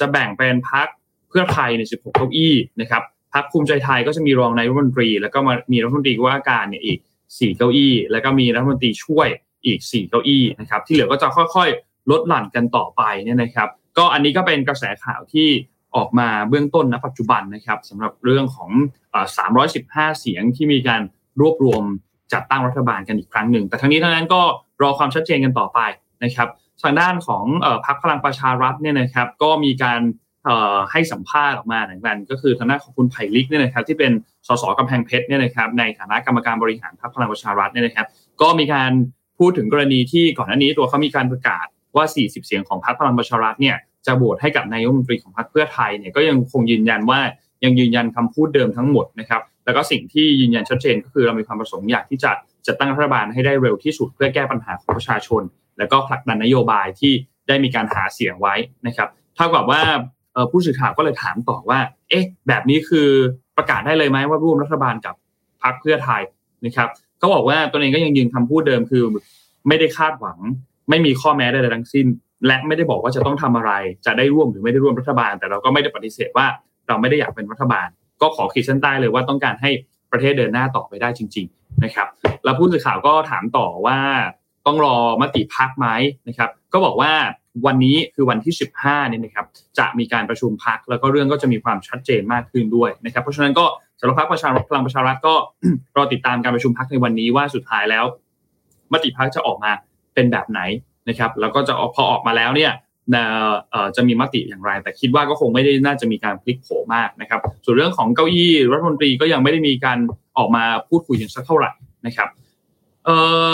จะแบ่งเป็นพัก เพื่อไทยใน 16 เก้าอี้นะครับพักภูมิใจไทยก็จะมีรองนายรัฐมนตรี แล้วก็มีรัฐมนตรีว่าการเนี่ยอีก 4 เก้าอี้ แล้วก็มีรัฐมนตรีช่วยอีก 4 เก้าอี้นะครับที่เหลือก็จะค่อยๆ ลดหลั่นกันต่อไปเนี่ยนะครับ ก็อันนี้ก็เป็นกระแสข่าวที่ออกมาเบื้องต้นณปัจจุบันนะครับสำหรับเรื่องของ315 เสียงที่มีการรวบรวมจัดตั้งรัฐบาลกันอีกครั้งหนึ่ง แต่ทั้งนี้ทั้งนั้นก็รอความชัดเจนกันต่อไปนะครับ ทางด้านของพรรคพลังประชารัฐเนี่ยนะครับ ก็มีการ ให้สัมภาษณ์ออกมาเหมือนกันก็คือทางด้านของคุณไผ่ลิกเนี่ยนะครับที่เป็นสสกำแพงเพชรเนี่ยนะครับในฐานะกรรมการบริหารพรรคพลังประชารัฐเนี่ยนะครับ ก็มีการพูดถึงกรณีที่ก่อนหน้านี้ตัวเขามีการประกาศว่า 40 เสียงของพรรคพลังประชารัฐเนี่ยจะโหวตให้กับนายกรัฐมนตรีของพรรคเพื่อไทยเนี่ยก็ยังคงยืนยันว่ายังยืนยันคำพูดเดิมทั้งหมดนะครับแล้วก็สิ่งที่ยืนยันชัดเจนก็คือเรามีความประสงค์อยากที่จะจะตั้งรัฐบาลให้ได้เร็วที่สุด เพื่อแก้ปัญหาของประชาชน แล้วก็ผลักดันนโยบายที่ได้มีการหาเสียงไว้นะครับเท่ากับว่า ผู้สื่อข่าวก็เลยถามต่อว่า เอ๊ะ แบบนี้คือประกาศได้เลยไหมว่าร่วมรัฐบาลกับพรรคเพื่อไทยนะครับก็บอกว่าตัวเองก็ยังยืนคำพูดเดิมคือ ไม่ได้คาดหวัง ไม่มีข้อแม้ใดๆทั้งสิ้น และไม่ได้บอกว่าจะต้องทำอะไร จะได้ร่วมหรือไม่ได้ร่วมรัฐบาล แต่เราก็ไม่ได้ปฏิเสธว่าเราไม่ได้อยากเป็นรัฐบาล ก็ขอขีดเส้นใต้เลยว่าต้องการให้ประเทศเดินหน้าต่อไปได้จริง ๆนะครับ แล้วผู้สื่อข่าวก็ถามต่อว่าต้องรอมติพักไหมนะครับ ก็บอกว่า วันนี้คือวันที่ 15เนี่ยนะครับจะมีการประชุมพักแล้วก็เรื่องก็จะมีความชัดเจนมากขึ้นด้วยนะครับเพราะฉะนั้นก็สำหรับพรรคประชารัฐพลังประชารัฐก็รอติดตามการประชุมพักในวันนี้ว่าสุดท้ายแล้ว มติพักจะออกมาเป็นแบบไหนนะครับแล้วก็จะพอออกมาแล้วเนี่ยจะมีมติอย่างไร แต่คิดว่าก็คงไม่ได้น่าจะมีการพลิกโผมากนะครับ ส่วนเรื่องของเก้าอี้รัฐมนตรีก็ยังไม่ได้มีการออกมาพูดคุยกันสักเท่าไหร่นะครับอ,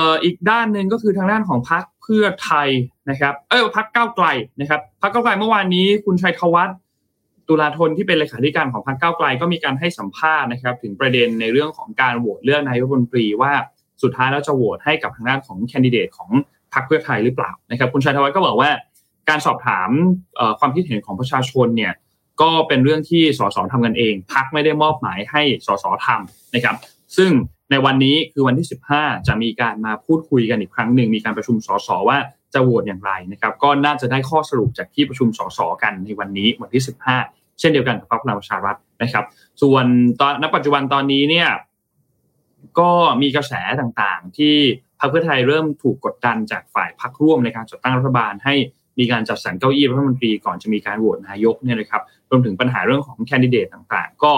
อ,อีกด้านหนึ่งก็คือทางด้านของพรรค เพื่อไทยนะครับเออพรรคก้าวไกลนะครับพรรคก้าวไกลเมื่อวานนี้คุณชัยธวัฒน์ตุลาธนที่เป็นเลขาธิการของพรรคก้าวไกลก็มีการให้สัมภาษณ์นะครับ ถึงประเด็นในเรื่องของการโหวตเลือกนายกรัฐมนตรีว่าสุดท้ายแล้วจะโหวตให้กับทางด้านของแคนดิเดตของพรรคเพื่อไทยหรือเปล่านะครับ คุณชัยธวัฒน์ก็บอกว่า การสอบถามความคิดเห็นของประชาชนเนี่ยก็เป็นเรื่องที่สสทำกันเอง พักไม่ได้มอบหมายให้สสทำนะครับ ซึ่ง ในวันนี้คือวันที่ 15 จะมีการมาพูดคุยกันอีกครั้งหนึ่งมีการประชุมสสว่าจะโหวตอย่างไรนะครับ ก็น่าจะได้ข้อสรุปจากที่ประชุมสสกันในวันนี้วันที่ 15 เช่นเดียวกันกับพรรคพลังประชารัฐนะครับ ส่วนตอนณปัจจุบันตอนนี้เนี่ยก็มีกระแสต่างๆ ที่พรรคเพื่อไทยเริ่มถูกกดดันจากฝ่ายพรรคร่วมในการจัดตั้งรัฐบาลให้มีการจัดสรรเก้าอี้รัฐมนตรีก่อนจะมีการโหวตนายกเนี่ยนะครับรวมถึงปัญหาเรื่องของแคนดิเดตต่างๆ ก็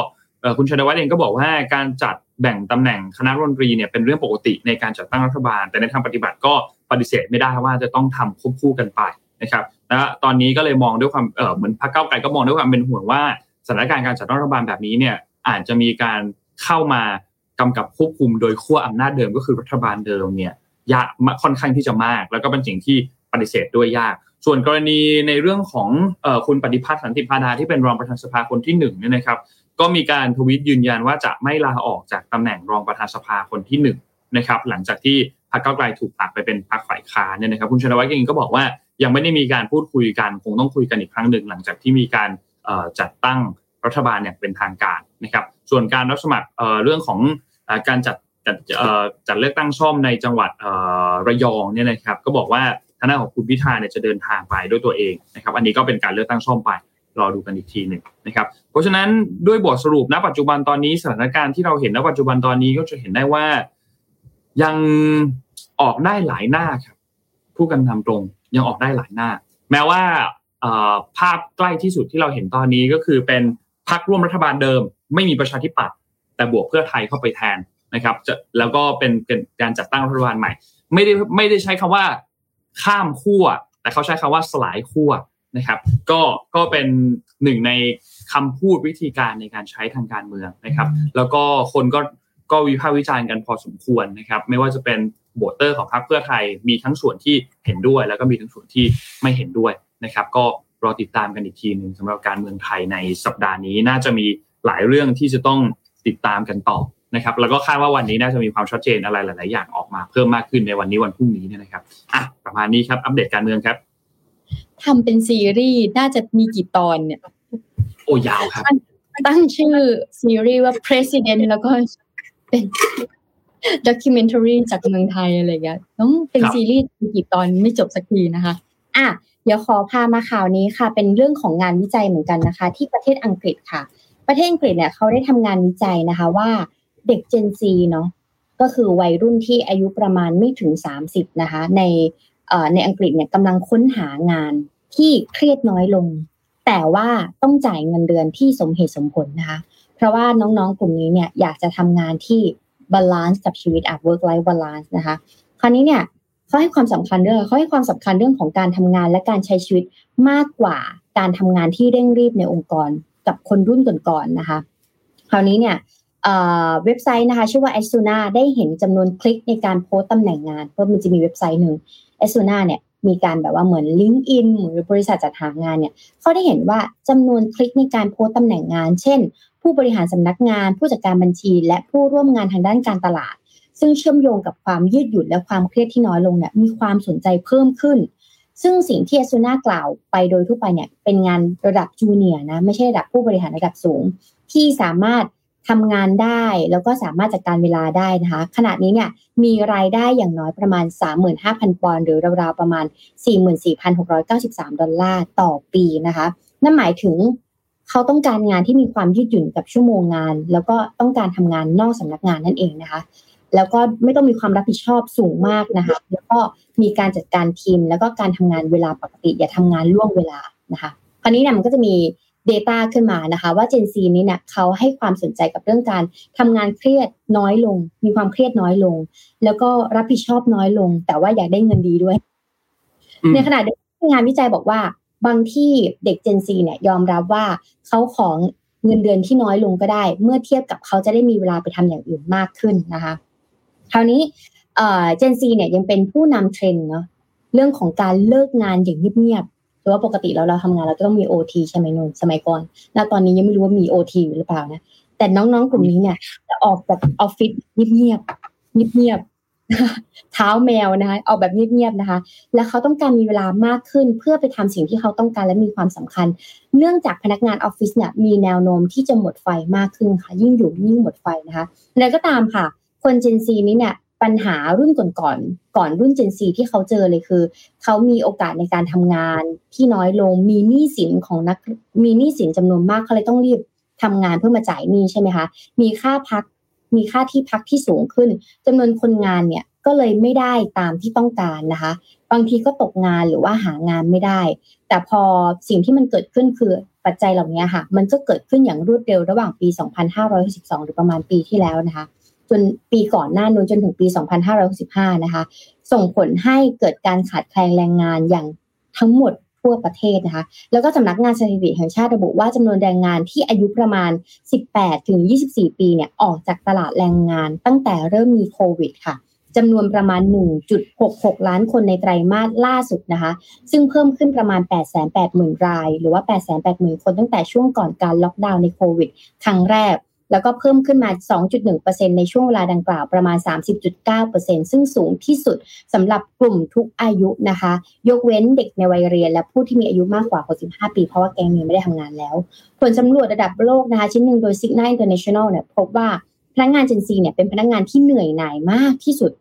คุณชนวัฒน์เองก็บอกว่าการจัดแบ่งตำแหน่งคณะรัฐมนตรีเนี่ยเป็นเรื่องปกติในการจัดตั้งรัฐบาล แต่ในทางปฏิบัติก็ปฏิเสธไม่ได้ว่าจะต้องทำควบคู่กันไปนะครับและตอนนี้ก็เลยมองด้วยความเออเหมือนพรรคเก้าไกลก็มองด้วยความเป็นห่วงว่าสถานการณ์การจัดตั้งรัฐบาลแบบนี้เนี่ยอาจจะมีการเข้ามากำกับควบคุมโดยขั้วอำนาจเดิมก็คือรัฐบาลเดิมเนี่ยยากค่อนข้างที่จะมาก แล้วก็เป็นสิ่งที่ปฏิเสธด้วยยาก ส่วนกรณีในเรื่องของคุณปฏิพัฒน์สันติพาดาที่เป็นรองประธานสภาคนที่หนึ่งเนี่ยนะครับ ก็มีการทวิตยืนยันว่าจะไม่ลาออกจากตำแหน่งรองประธานสภาคนที่หนึ่งนะครับหลังจากที่พรรคเก้าไกลถูกตัดไปเป็นพรรคฝ่ายค้านเนี่ยนะครับคุณชนวัฒน์เองก็บอกว่ายังไม่ได้มีการพูดคุยกันคงต้องคุยกันอีกครั้งหนึ่งหลังจากที่มีการจัดตั้งรัฐบาลอย่างเป็นทางการนะครับส่วนการรับสมัครเรื่องของการจัดจัดจัดเลือกตั้งซ่อมในจังหวัดระยองเนี่ยนะครับก็บอกว่าทางด้านของคุณพิธาเนี่ยจะเดินทางไปด้วยตัวเองนะครับอันนี้ก็เป็นการเลือกตั้งซ่อมไป รอดูกันอีกทีหนึ่งนะครับเพราะฉะนั้นด้วยบทสรุปณปัจจุบันตอนนี้สถานการณ์ที่เราเห็นณปัจจุบันตอนนี้ก็จะเห็นได้ว่ายังออกได้หลายหน้าครับพูดกันทำตรงยังออกได้หลายหน้า แม้ว่าภาพใกล้ที่สุดที่เราเห็นตอนนี้ก็คือเป็นพรรคร่วมรัฐบาลเดิม ไม่มีประชาธิปัตย์แต่บวกเพื่อไทยเข้าไปแทนนะครับจะแล้วก็เป็นการจัดตั้งรัฐบาลใหม่ ไม่ได้ไม่ได้ใช้คำว่าข้ามขั้ว แต่เขาใช้คำว่าสลายขั้ว นะครับ ก็ก็เป็นหนึ่งในคำพูดวิธีการในการใช้ทางการเมืองนะครับ แล้วก็คนก็ก็วิพากษ์วิจารณ์กันพอสมควรนะครับ ไม่ว่าจะเป็นโบเตอร์ของพรรคเพื่อไทยมีทั้งส่วนที่เห็นด้วย แล้วก็มีทั้งส่วนที่ไม่เห็นด้วยนะครับ ก็รอติดตามกันอีกทีหนึ่งสำหรับการเมืองไทยในสัปดาห์นี้น่าจะมีหลายเรื่องที่จะต้องติดตามกันต่อนะครับ แล้วก็คาดว่าวันนี้น่าจะมีความชัดเจนอะไรหลาย ๆ อย่างออกมาเพิ่มมากขึ้นในวันนี้วันพรุ่งนี้นะครับอะประมาณนี้ครับอัปเดตการเมืองครับ
ทำเป็นซีรีส์น่าจะมีกี่ตอนเนี่ย
โอ้ยาวครับ
ตั้งชื่อซีรีส์ว่า President แล้วก็เป็น documentary จากเมืองไทยอะไรเงี้ยต้องเป็น
ครับ
ซีรีส์มีกี่ตอนไม่จบสักทีนะคะ
อะเดี๋ยวขอพามาข่าวนี้ค่ะ เป็นเรื่องของงานวิจัยเหมือนกันนะคะ ที่ประเทศอังกฤษค่ะ ประเทศอังกฤษเนี่ยเขาได้ทำงานวิจัยนะคะว่าเด็ก Gen Z เนาะก็คือวัยรุ่นที่อายุประมาณไม่ถึง 30นะคะ ในเอ่อ ในอังกฤษเนี่ยกำลังค้นหางานที่เครียดน้อยลง แต่ว่าต้องจ่ายเงินเดือนที่สมเหตุสมผลนะคะเพราะว่าน้องๆกลุ่มนี้เนี่ยอยากจะทำงานที่ balance กับชีวิตอะ work life balance นะคะคราวนี้เนี่ยเขาให้ความสำคัญเรื่องเขาให้ความสำคัญเรื่องของการทำงานและการใช้ชีวิตมากกว่าการทำงานที่เร่งรีบในองค์กรกับคนรุ่นก่อนๆนะคะ คราวนี้เนี่ยเว็บไซต์นะคะชื่อว่า a s u n a ได้เห็นจำนวนคลิกในการโพสต์ตำแหน่งงาน เพราะมันจะมีเว็บไซต์หนึ่ง a s u n a เนี่ยมีการแบบว่าเหมือน LinkedIn หรือบริษัทจัดหางานเนี่ยเขาได้เห็นว่าจำนวนคลิกในการโพสต์ตำแหน่งงาน เช่น ผู้บริหารสำนักงาน ผู้จัดการบัญชี และผู้ร่วมงานทางด้านการตลาด ซึ่งเชื่อมโยงกับความยืดหยุ่นและความเครียดที่น้อยลงเนี่ยมีความสนใจเพิ่มขึ้น ซึ่งสิ่งที่ a อ u n a กล่าวไปโดยทั่วไปเนี่ยเป็นงานระดับจูเนียร์นะไม่ใช่ระดับผู้บริหารระดับสูง ที่สามารถ ทำงานได้แล้วก็สามารถจัดการเวลาได้นะคะขณะนี้เนี่ยมีรายได้อย่างน้อยประมาณ 35,000 ปอนด์หรือราวๆประมาณ 44,693 ดอลลาร์ต่อปีนะคะนั่นหมายถึงเขาต้องการงานที่มีความยืดหยุ่นกับชั่วโมงงาน แล้วก็ต้องการทำงานนอกสำนักงานนั่นเองนะคะ แล้วก็ไม่ต้องมีความรับผิดชอบสูงมากนะคะ แล้วก็มีการจัดการทีม แล้วก็การทำงานเวลาปกติ อย่าทำงานล่วงเวลานะคะ คราวนี้เนี่ยมันก็จะมี Data ขึ้นมานะคะ ว่า Gen Z นี้เนี่ยเขาให้ความสนใจกับเรื่องการทำงานเครียดน้อยลง มีความเครียดน้อยลง แล้วก็รับผิดชอบน้อยลง แต่ว่าอยากได้เงินดีด้วย
อืม
ในขณะเดียวกันงานวิจัยบอกว่า บางที่เด็ก Gen Z เนี่ยยอมรับว่าเขาของเงินเดือนที่น้อยลงก็ได้ เมื่อเทียบกับเขาจะได้มีเวลาไปทำอย่างอื่นมากขึ้นนะคะ คราวนี้เอ่อ Gen Z เนี่ยยังเป็นผู้นำเทรนด์เนาะเรื่องของการเลิกงานอย่างเงียบๆห รือว่าปกติเราเราทำงานเราจะต้องมี OT ใช่ไหมนนท์สมัยก่อนแล้วตอนนี้ยังไม่รู้ว่ามี OT อยู่หรือเปล่านะแต่น้องๆกลุ่มนี้เนี่ยจะออกจากออฟฟิศเงียบๆเงียบๆเท้าแมวนะคะออกแบบเงียบๆนะคะ และเขาต้องการมีเวลามากขึ้นเพื่อไปทำสิ่งที่เขาต้องการและมีความสำคัญ เนื่องจากพนักงานออฟฟิศเนี่ยมีแนวโน้มที่จะหมดไฟมากขึ้นค่ะ ยิ่งอยู่ยิ่งหมดไฟนะคะแล้วก็ตามค่ะ คน Gen Z นี้เนี่ย ปัญหารุ่นก่อนๆก่อนก่อนรุ่น Gen Z ที่เขาเจอเลยคือ เขามีโอกาสในการทำงานที่น้อยลงมีหนี้สินของนักมีหนี้สินจำนวนมากเขาเลยต้องรีบทำงานเพื่อมาจ่ายหนี้ใช่ไหมคะ มีค่าพักมีค่าที่พักที่สูงขึ้นจำนวนคนงานเนี่ยก็เลยไม่ได้ตามที่ต้องการนะคะ บางทีก็ตกงานหรือว่าหางานไม่ได้ แต่พอสิ่งที่มันเกิดขึ้นคือปัจจัยเหล่านี้ค่ะ มันก็เกิดขึ้นอย่างรวดเร็วระหว่างปี 2562 หรือประมาณปีที่แล้วนะคะ จนปีก่อนหน้านู้นจนถึงปี 2565 นะคะ ส่งผลให้เกิดการขาดแคลนแรงงานอย่างทั้งหมดทั่วประเทศนะคะ แล้วก็สำนักงานสถิติแห่งชาติระบุว่าจำนวนแรงงานที่อายุประมาณ 18 ถึง 24 ปีเนี่ยออกจากตลาดแรงงานตั้งแต่เริ่มมีโควิดค่ะจำนวนประมาณ 1.66 ล้านคนในไตรมาสล่าสุดนะคะ ซึ่งเพิ่มขึ้นประมาณ 880,000 ราย หรือว่า 880,000 คนตั้งแต่ช่วงก่อนการล็อกดาวน์ในโควิด ครั้งแรก แล้วก็เพิ่มขึ้นมา 2.1%ในช่วงเวลาดังกล่าวประมาณ 30.9%ซึ่งสูงที่สุดสำหรับกลุ่มทุกอายุนะคะ ยกเว้นเด็กในวัยเรียน และผู้ที่มีอายุมากกว่า 65 ปี เพราะว่าแกงนี้ไม่ได้ทำงานแล้ว ผลสำรวจระดับโลกนะคะ ชิ้นหนึ่งโดย Signa International เนี่ยพบว่าพนักงาน Gen Z เนี่ยเป็นพนักงานที่เหนื่อยหน่ายมากที่สุด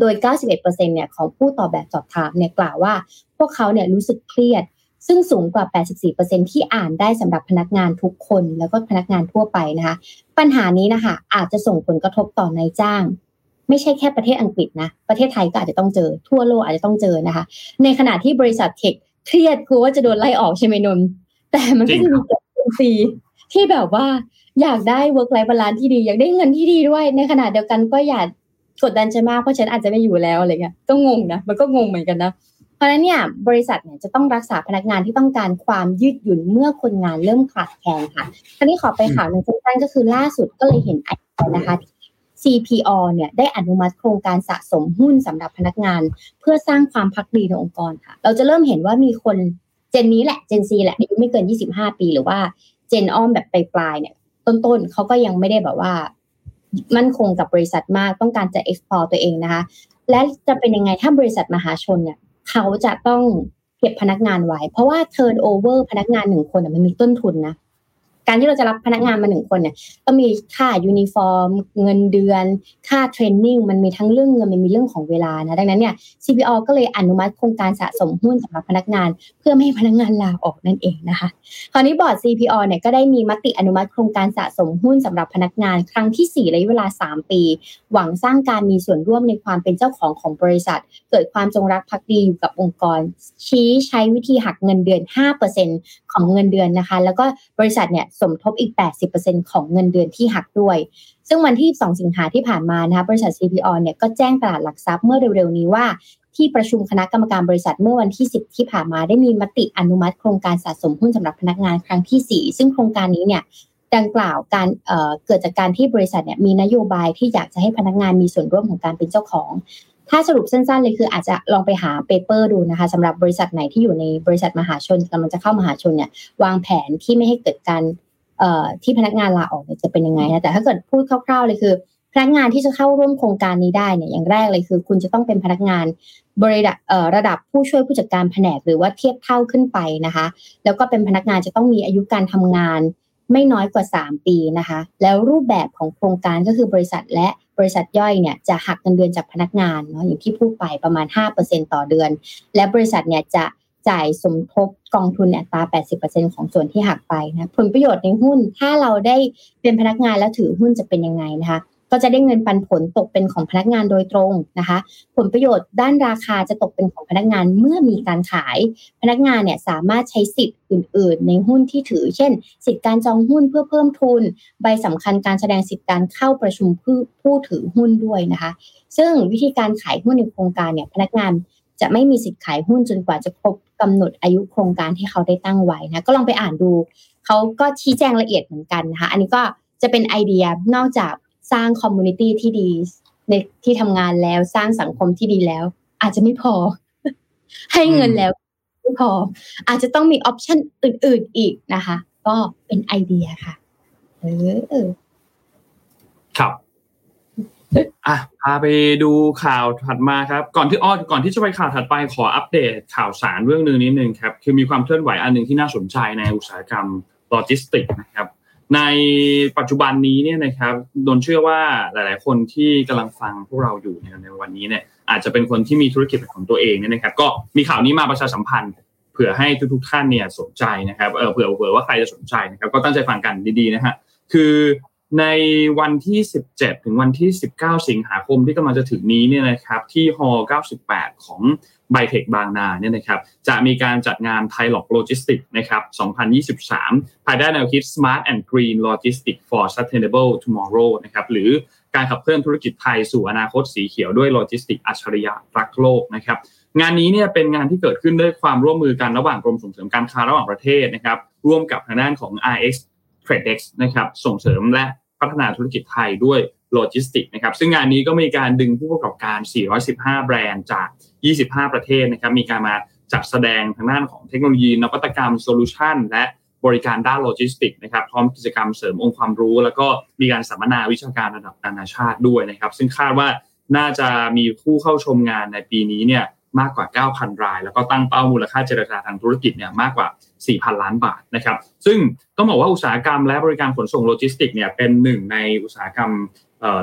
โดย 91%เนี่ยของผู้ตอบแบบสอบถามเนี่ยกล่าวว่า พวกเขาเนี่ยรู้สึกเครียด ซึ่งสูงกว่า 84%ที่อ่านได้สำหรับพนักงานทุกคน แล้วก็พนักงานทั่วไปนะคะ ปัญหานี้นะคะอาจจะส่งผลกระทบต่อนายจ้าง ไม่ใช่แค่ประเทศอังกฤษนะ ประเทศไทยก็อาจจะต้องเจอ ทั่วโลกอาจจะต้องเจอนะคะ ในขณะที่บริษัทเทคเครียดกลัวว่าจะโดนไล่ออกใช่ไหมนนท์แต่มันก็จะมีเกิดเป็นฟรีที่แบบว่าอยากได้ work life balance ที่ดี อยากได้เงินที่ดีด้วยในขณะเดียวกันก็อยากกดดันฉันมากเพราะฉันอาจจะไม่อยู่แล้วอะไรเงี้ยก็งงนะมันก็งงเหมือนกันนะ ราะฉะนั้นเนี่ยบริษัทเนี่ยจะต้องรักษาพนักงานที่ต้องการความยืดหยุ่นเมื่อคนงานเริ่มขาดแคลนค่ะคราวนี้ขอไปข่าวหนึ่งสั้นๆก็คือล่าสุดก็เลยเห็นไอนะคะ CPO เนี่ยได้อนุมัติโครงการสะสมหุ้นสำหรับพนักงาน เพื่อสร้างความพักดีในองค์กรค่ะ เราจะเริ่มเห็นว่ามีคนเจนนี้แหละเจนซีแหละอายุไม่เกิน 25 ปีหรือว่าเจนอ้อมแบบปลายๆเนี่ย ต้นๆเขาก็ยังไม่ได้แบบว่า มั่นคงกับบริษัทมากต้องการจะ export ตัวเองนะคะ และจะเป็นยังไงถ้าบริษัทมหาชนเนี่ย เขาจะต้องเก็บพนักงานไว้ เพราะว่า turnover พนักงานหนึ่งคนมันมีต้นทุนนะ การที่เราจะรับพนักงานมาหนึ่งคนเนี่ยต้องมีค่ายูนิฟอร์ม เงินเดือน ค่า training มันมีทั้งเรื่องเงินมันมีเรื่องของเวลานะดังนั้นเนี่ย CPO ก็เลยอนุมัติโครงการสะสมหุ้นสำหรับพนักงาน เพื่อไม่ให้พนักงานลาออกนั่นเองนะคะคราวนี้บอร์ด CP ALL เนี่ยก็ได้มีมติอนุมัติโครงการสะสมหุ้นสำหรับพนักงาน ครั้งที่ 4 ระยะเวลา 3 ปี หวังสร้างการมีส่วนร่วมในความเป็นเจ้าของของบริษัท เกิดความจงรักภักดีอยู่กับองค์กร ชี้ใช้วิธีหักเงินเดือน 5% ของเงินเดือนนะคะ แล้วก็บริษัทเนี่ยสมทบอีก 80%ของเงินเดือนที่หักด้วย ซึ่งวันที่ 2 สิงหาที่ผ่านมานะคะบริษัท CPO เนี่ยก็แจ้งตลาดหลักทรัพย์เมื่อเร็วๆนี้ว่าที่ประชุมคณะกรรมการบริษัทเมื่อวันที่ 10 ที่ผ่านมาได้มีมติอนุมัติโครงการสะสมหุ้นสำหรับพนักงานครั้งที่ 4 ซึ่งโครงการนี้เนี่ยดังกล่าวการเเกิดจากการที่บริษัทเนี่ยมีนโยบายที่อยากจะให้พนักงานมีส่วนร่วมของการเป็นเจ้าของ ถ้าสรุปสั้นๆเลยคืออาจจะลองไปหาเปเปอร์ดูนะคะสำหรับบริษัทไหนที่อยู่ในบริษัทมหาชนกำลังจะเข้ามหาชนเนี่ยวางแผนที่ไม่ให้เกิดการที่พนักงานลาออกจะเป็นยังไงนะแต่ถ้าเกิดพูดคร่าวๆเลยคือ พนักงานที่จะเข้าร่วมโครงการนี้ได้เนี่ยอย่างแรกเลยคือ คุณจะต้องเป็นพนักงานบริษัทระดับผู้ช่วยผู้จัดการแผนกหรือว่าเทียบเท่าขึ้นไปนะคะ แล้วก็เป็นพนักงานจะต้องมีอายุการทำงาน ไม่น้อยกว่า 3 ปีนะคะ แล้วรูปแบบของโครงการก็คือบริษัทและบริษัทย่อยเนี่ยจะหักเงินเดือนจากพนักงานเนาะอย่างที่พูดไปประมาณ 5%ต่อเดือน และบริษัทเนี่ยจะจ่ายสมทบกองทุนอัตรา 80%ของส่วนที่หักไปนะผลประโยชน์ในหุ้นถ้าเราได้เป็นพนักงานแล้วถือหุ้นจะเป็นยังไงนะคะ ก็จะได้เงินปันผลตกเป็นของพนักงานโดยตรงนะคะ ผลประโยชน์ด้านราคาจะตกเป็นของพนักงานเมื่อมีการขาย พนักงานเนี่ยสามารถใช้สิทธิ์อื่น ๆ ในหุ้นที่ถือ เช่น สิทธิการจองหุ้นเพื่อเพิ่มทุน ใบสำคัญการแสดงสิทธิการเข้าประชุมผู้ผู้ถือหุ้นด้วยนะคะ ซึ่งวิธีการขายหุ้นในโครงการเนี่ยพนักงานจะไม่มีสิทธิ์ขายหุ้นจนกว่าจะครบกำหนดอายุโครงการที่เขาได้ตั้งไว้นะก็ลองไปอ่านดู เขาก็ชี้แจงละเอียดเหมือนกันนะคะ อันนี้ก็จะเป็นไอเดียนอกจาก สร้าง community ที่ดี ในที่ทำงานแล้วสร้างสังคมที่ดีแล้ว อาจจะไม่พอ ให้เงินแล้วไม่พอ อาจจะต้องมี option อื่น ๆอีกนะคะ ก็เป็นไอเดียค่ะเออ
ครับอะพาไปดูข่าวถัดมาครับ ก่อนที่อ้อก่อนที่จะไปข่าวถัดไปขออัปเดตข่าวสารเรื่องหนึ่งนิดนึงครับ คือมีความเคลื่อนไหวอันหนึ่งที่น่าสนใจในอุตสาหกรรมโลจิสติกนะครับ ในปัจจุบันนี้เนี่ยนะครับโดนเชื่อว่าหลาย ๆ คนที่กำลังฟังพวกเราอยู่ในวันนี้เนี่ยอาจจะเป็นคนที่มีธุรกิจของตัวเองเนี่ยนะครับ ก็มีข่าวนี้มาประชาสัมพันธ์เผื่อให้ทุก ๆ ท่านเนี่ยสนใจนะครับเออเผื่อเผื่อว่าใครจะสนใจนะครับ ก็ตั้งใจฟังกันดี ๆ นะฮะคือในวันที่ 17 ถึงวันที่ 19 สิงหาคมที่กำลังจะถึงนี้เนี่ยนะครับ ที่ฮอ98 ของ ไบเทคบางนาเนี่ยนะครับจะมีการจัดงาน TILOG-LOGISTIX นะครับ2023 ภายใต้แนวคิด Smart and Green Logistics for Sustainable Tomorrow นะครับหรือการขับเคลื่อนธุรกิจไทยสู่อนาคตสีเขียวด้วยโลจิสติกอัจฉริยะรักโลกนะครับงานนี้เนี่ยเป็นงานที่เกิดขึ้นด้วยความร่วมมือกันระหว่างกรมส่งเสริมการค้าระหว่างประเทศนะครับร่วมกับทางด้านของ RX TradeX นะครับส่งเสริมและพัฒนาธุรกิจไทยด้วย โลจิสติกนะครับซึ่งงานนี้ก็มีการดึงผู้ประกอบการ 415 แบรนด์จาก 25 ประเทศนะครับมีการมาจัดแสดงทางด้านของเทคโนโลยี นวัตกรรม solution และบริการด้านโลจิสติกนะครับพร้อมกิจกรรมเสริมองค์ความรู้ แล้วก็มีการสัมมนาวิชาการระดับนานาชาติด้วยนะครับ ซึ่งคาดว่าน่าจะมีผู้เข้าชมงานในปีนี้เนี่ยมากกว่า 9,000 ราย แล้วก็ตั้งเป้ามูลค่าเจรจาทางธุรกิจเนี่ยมากกว่า 4,000 ล้านบาทนะครับ ซึ่งต้องบอกว่าอุตสาหกรรมและบริการขนส่งโลจิสติกเนี่ยเป็นหนึ่งในอุตสาหกรรม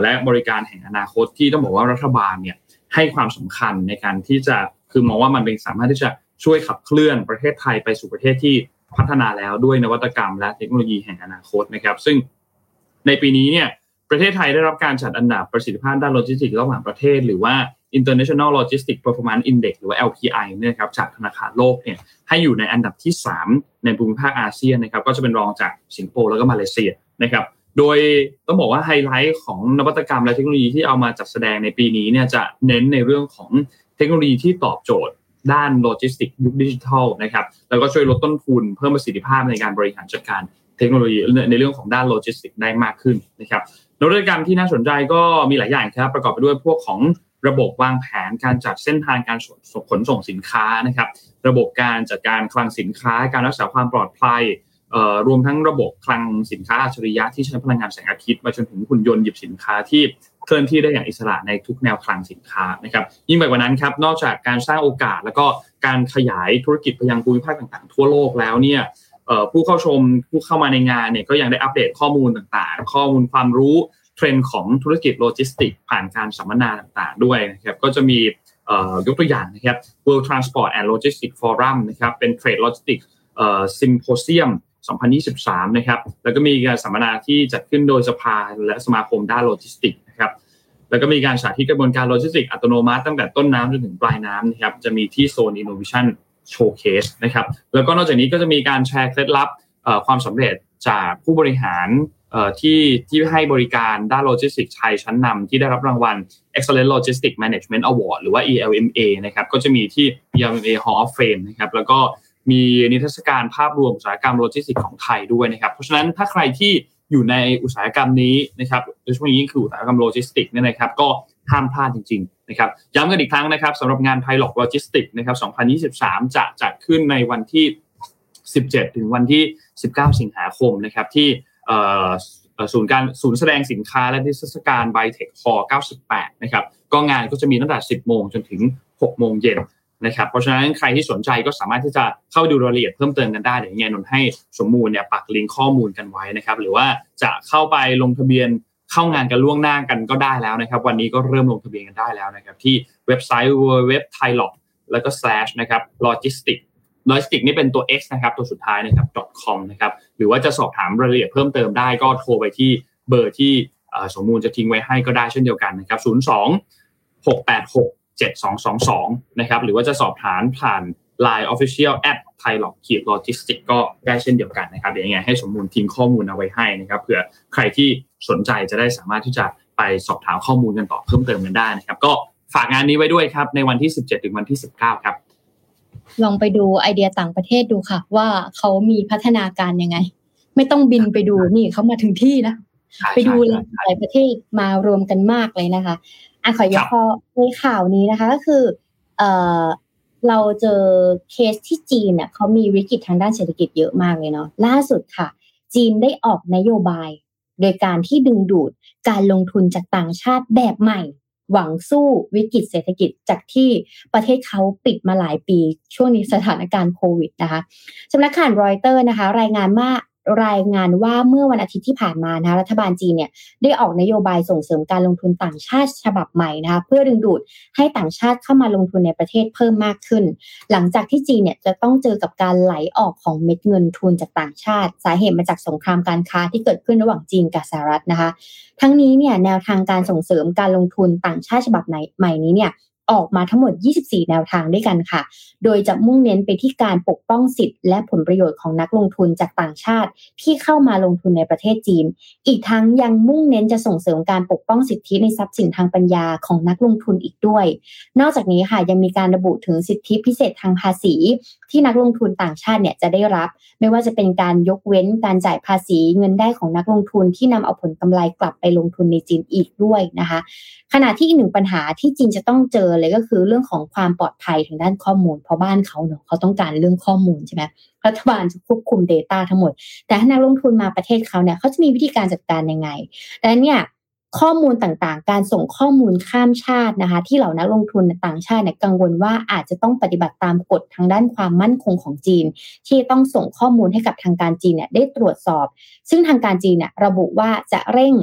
และบริการแห่งอนาคตที่ต้องบอกว่ารัฐบาลเนี่ยให้ความสำคัญในการที่จะคือมองว่ามันเป็นสามารถที่จะช่วยขับเคลื่อนประเทศไทยไปสู่ประเทศที่พัฒนาแล้วด้วยนวัตกรรม และเทคโนโลยีแห่งอนาคตนะครับ ซึ่งในปีนี้เนี่ยประเทศไทยได้รับการจัดอันดับประสิทธิภาพด้านโลจิสติกส์ระหว่างประเทศ หรือว่า International Logistics Performance Index หรือว่า LPI เนี่ยครับจากธนาคารโลกเนี่ยให้อยู่ในอันดับที่ 3 ในภูมิภาคอาเซียนนะครับก็จะเป็นรองจากสิงคโปร์แล้วก็มาเลเซียนะครับ โดยต้องบอกว่าไฮไลท์ของนวัตกรรมและเทคโนโลยีที่เอามาจัดแสดงในปีนี้เนี่ยจะเน้นในเรื่องของเทคโนโลยีที่ตอบโจทย์ด้านโลจิสติกยุคดิจิทัลนะครับแล้วก็ช่วยลดต้นทุนเพิ่มประสิทธิภาพในการบริหารจัดการเทคโนโลยีในเรื่องของด้านโลจิสติกได้มากขึ้นนะครับนวัตกรรมที่น่าสนใจก็มีหลายอย่างครับ ประกอบไปด้วยพวกของระบบวางแผนการจัดเส้นทางการขนส่งสินค้านะครับ ระบบการจัดการคลังสินค้า การรักษาความปลอดภัย รวมทั้งระบบคลังสินค้าอัจฉริยะที่ใช้พลังงานแสงอาทิตย์มาจนถึงหุ่นยนต์หยิบสินค้าที่เคลื่อนที่ได้อย่างอิสระในทุกแนวคลังสินค้านะครับยิ่งไปกว่านั้นครับนอกจากการสร้างโอกาสแล้วก็การขยายธุรกิจไปยังภูมิภาคต่างๆ ทั่วโลกแล้วเนี่ยผู้เข้าชมผู้เข้ามาในงานเนี่ยก็ยังได้อัปเดตข้อมูลต่างๆ ข้อมูลความรู้เทรนด์ของธุรกิจโลจิสติก ผ่านการสัมมนาต่างๆ ด้วยนะครับก็จะมียกตัวอย่างนะครับ World Transport and Logistics Forum นะครับเป็น Trade Logistics Symposium 2023 นะครับ แล้วก็มีการสัมมนาที่จัดขึ้นโดยสภาและสมาคมด้านโลจิสติกนะครับ แล้วก็มีการสาธิตกระบวนการโลจิสติกอัตโนมัติตั้งแต่ต้นน้ำจนถึงปลายน้ำนะครับ จะมีที่โซน Innovation Showcase นะครับ แล้วก็นอกจากนี้ก็จะมีการแชร์เคล็ดลับความสำเร็จจากผู้บริหารที่ที่ให้บริการด้านโลจิสติกไทยชั้นนำที่ได้รับรางวัล Excellent Logistics Management Award หรือว่า ELMA นะครับ ก็จะมีที่ ELMA Hall of Fame นะครับ แล้วก็ มีนิทรรศการภาพรวมอุตสาหกรรมโลจิสติกของไทยด้วยนะครับ เพราะฉะนั้นถ้าใครที่อยู่ในอุตสาหกรรมนี้นะครับโดยเฉพาะยิ่งคืออุตสาหกรรมโลจิสติกเนี่ยนะครับก็ห้ามพลาดจริงๆนะครับย้ำกันอีกครั้งนะครับสำหรับงาน TILOG-LOGISTIX นะครับ 2023 จะจัดขึ้นในวันที่ 17 ถึงวันที่ 19 สิงหาคมนะครับที่ศูนย์การศูนย์แสดงสินค้าและนิทรรศการไบเทคฮอ98 นะครับ ก็งานก็จะมีตั้งแต่ 10 โมงจนถึง 6 โมงเย็น นะครับเพราะฉะนั้นใครที่สนใจก็สามารถที่จะเข้าดูรายละเอียดเพิ่มเติมกันได้เดี๋ยวยังไงนนให้สมมูลเนี่ยปักลิงก์ข้อมูลกันไว้นะครับ หรือว่าจะเข้าไปลงทะเบียนเข้างานกันล่วงหน้ากันก็ได้แล้วนะครับ วันนี้ก็เริ่มลงทะเบียนกันได้แล้วนะครับ ที่เว็บไซต์ www thai l o g แล้วก็ slash นะครับ logistic logistic นี่เป็นตัว x นะครับ ตัวสุดท้ายนะครับ com นะครับหรือว่าจะสอบถามรายละเอียดเพิ่มเติมได้ก็โทรไปที่เบอร์ที่สมมูลจะทิ้งไว้ให้ก็ได้เช่นเดียวกันนะครับ 02 686 7222 นะครับ หรือว่าจะสอบถามผ่าน Line Official App ไทยหลอกขีดโลจิสติกก็ได้เช่นเดียวกันนะครับเดี๋ยวยังไงให้สมมูลทิ้งข้อมูลเอาไว้ให้นะครับเผื่อใครที่สนใจจะได้สามารถที่จะไปสอบถามข้อมูลกันต่อเพิ่มเติมกันได้นะครับ ก็ฝากงานนี้ไว้ด้วยครับ ในวันที่ 17 ถึงวันที่ 19 ครับ
ลองไปดูไอเดียต่างประเทศดูค่ะ ว่าเขามีพัฒนาการยังไง ไม่ต้องบินไปดูนี่เขามาถึงที่นะไปดูหลายประเทศมารวมกันมากเลยนะคะ อะขอยกข้อในข่าวนี้นะคะ ก็คือเอ่อเราเจอเคสที่จีนเนี่ยเขามีวิกฤตทางด้านเศรษฐกิจเยอะมากเลยเนาะล่าสุดค่ะ จีนได้ออกนโยบาย โดยการที่ดึงดูดการลงทุนจากต่างชาติแบบใหม่ หวังสู้วิกฤตเศรษฐกิจจากที่ประเทศเขาปิดมาหลายปีช่วงนี้สถานการณ์โควิดนะคะสำนักข่าวรอยเตอร์นะคะ รายงานว่า รายงานว่าเมื่อวันอาทิตย์ที่ผ่านมานะคะรัฐบาลจีนเนี่ยได้ออกนโยบายส่งเสริมการลงทุนต่างชาติฉบับใหม่นะคะเพื่อดึงดูดให้ต่างชาติเข้ามาลงทุนในประเทศเพิ่มมากขึ้น หลังจากที่จีนเนี่ยจะต้องเจอกับการไหลออกของเม็ดเงินทุนจากต่างชาติ สาเหตุมาจากสงครามการค้าที่เกิดขึ้นระหว่างจีนกับสหรัฐนะคะ ทั้งนี้เนี่ยแนวทางการส่งเสริมการลงทุนต่างชาติฉบับใหม่นี้เนี่ย ออกมาทั้งหมด 24 แนวทางด้วยกันค่ะ โดยจะมุ่งเน้นไปที่การปกป้องสิทธิ์และผลประโยชน์ของนักลงทุนจากต่างชาติ ที่เข้ามาลงทุนในประเทศจีน อีกทั้งยังมุ่งเน้นจะส่งเสริมการปกป้องสิทธิในทรัพย์สินทางปัญญาของนักลงทุนอีกด้วย นอกจากนี้ค่ะยังมีการระบุถึงสิทธิพิเศษทางภาษี ที่นักลงทุนต่างชาติเนี่ยจะได้รับ ไม่ว่าจะเป็นการยกเว้นการจ่ายภาษีเงินได้ของนักลงทุนที่นำเอาผลกำไรกลับไปลงทุนในจีนอีกด้วยนะคะ ขณะที่อีกหนึ่งปัญหาที่จีนจะต้องเจอเลยก็คือเรื่องของความปลอดภัยทางด้านข้อมูล เพราะบ้านเขาเนาะเขาต้องการเรื่องข้อมูลใช่ไหมรัฐบาลจะควบคุม Data ทั้งหมด แต่ถ้านักลงทุนมาประเทศเขาเนี่ยเขาจะมีวิธีการจัดการยังไงดังนั้นเนี่ยข้อมูลต่างๆ การส่งข้อมูลข้ามชาตินะคะ ที่เหล่านักลงทุนต่างชาติเนี่ยกังวลว่าอาจจะต้องปฏิบัติตามกฎทางด้านความมั่นคงของจีน ที่ต้องส่งข้อมูลให้กับทางการจีนเนี่ยได้ตรวจสอบ ซึ่งทางการจีนเนี่ยระบุว่าจะเร่ง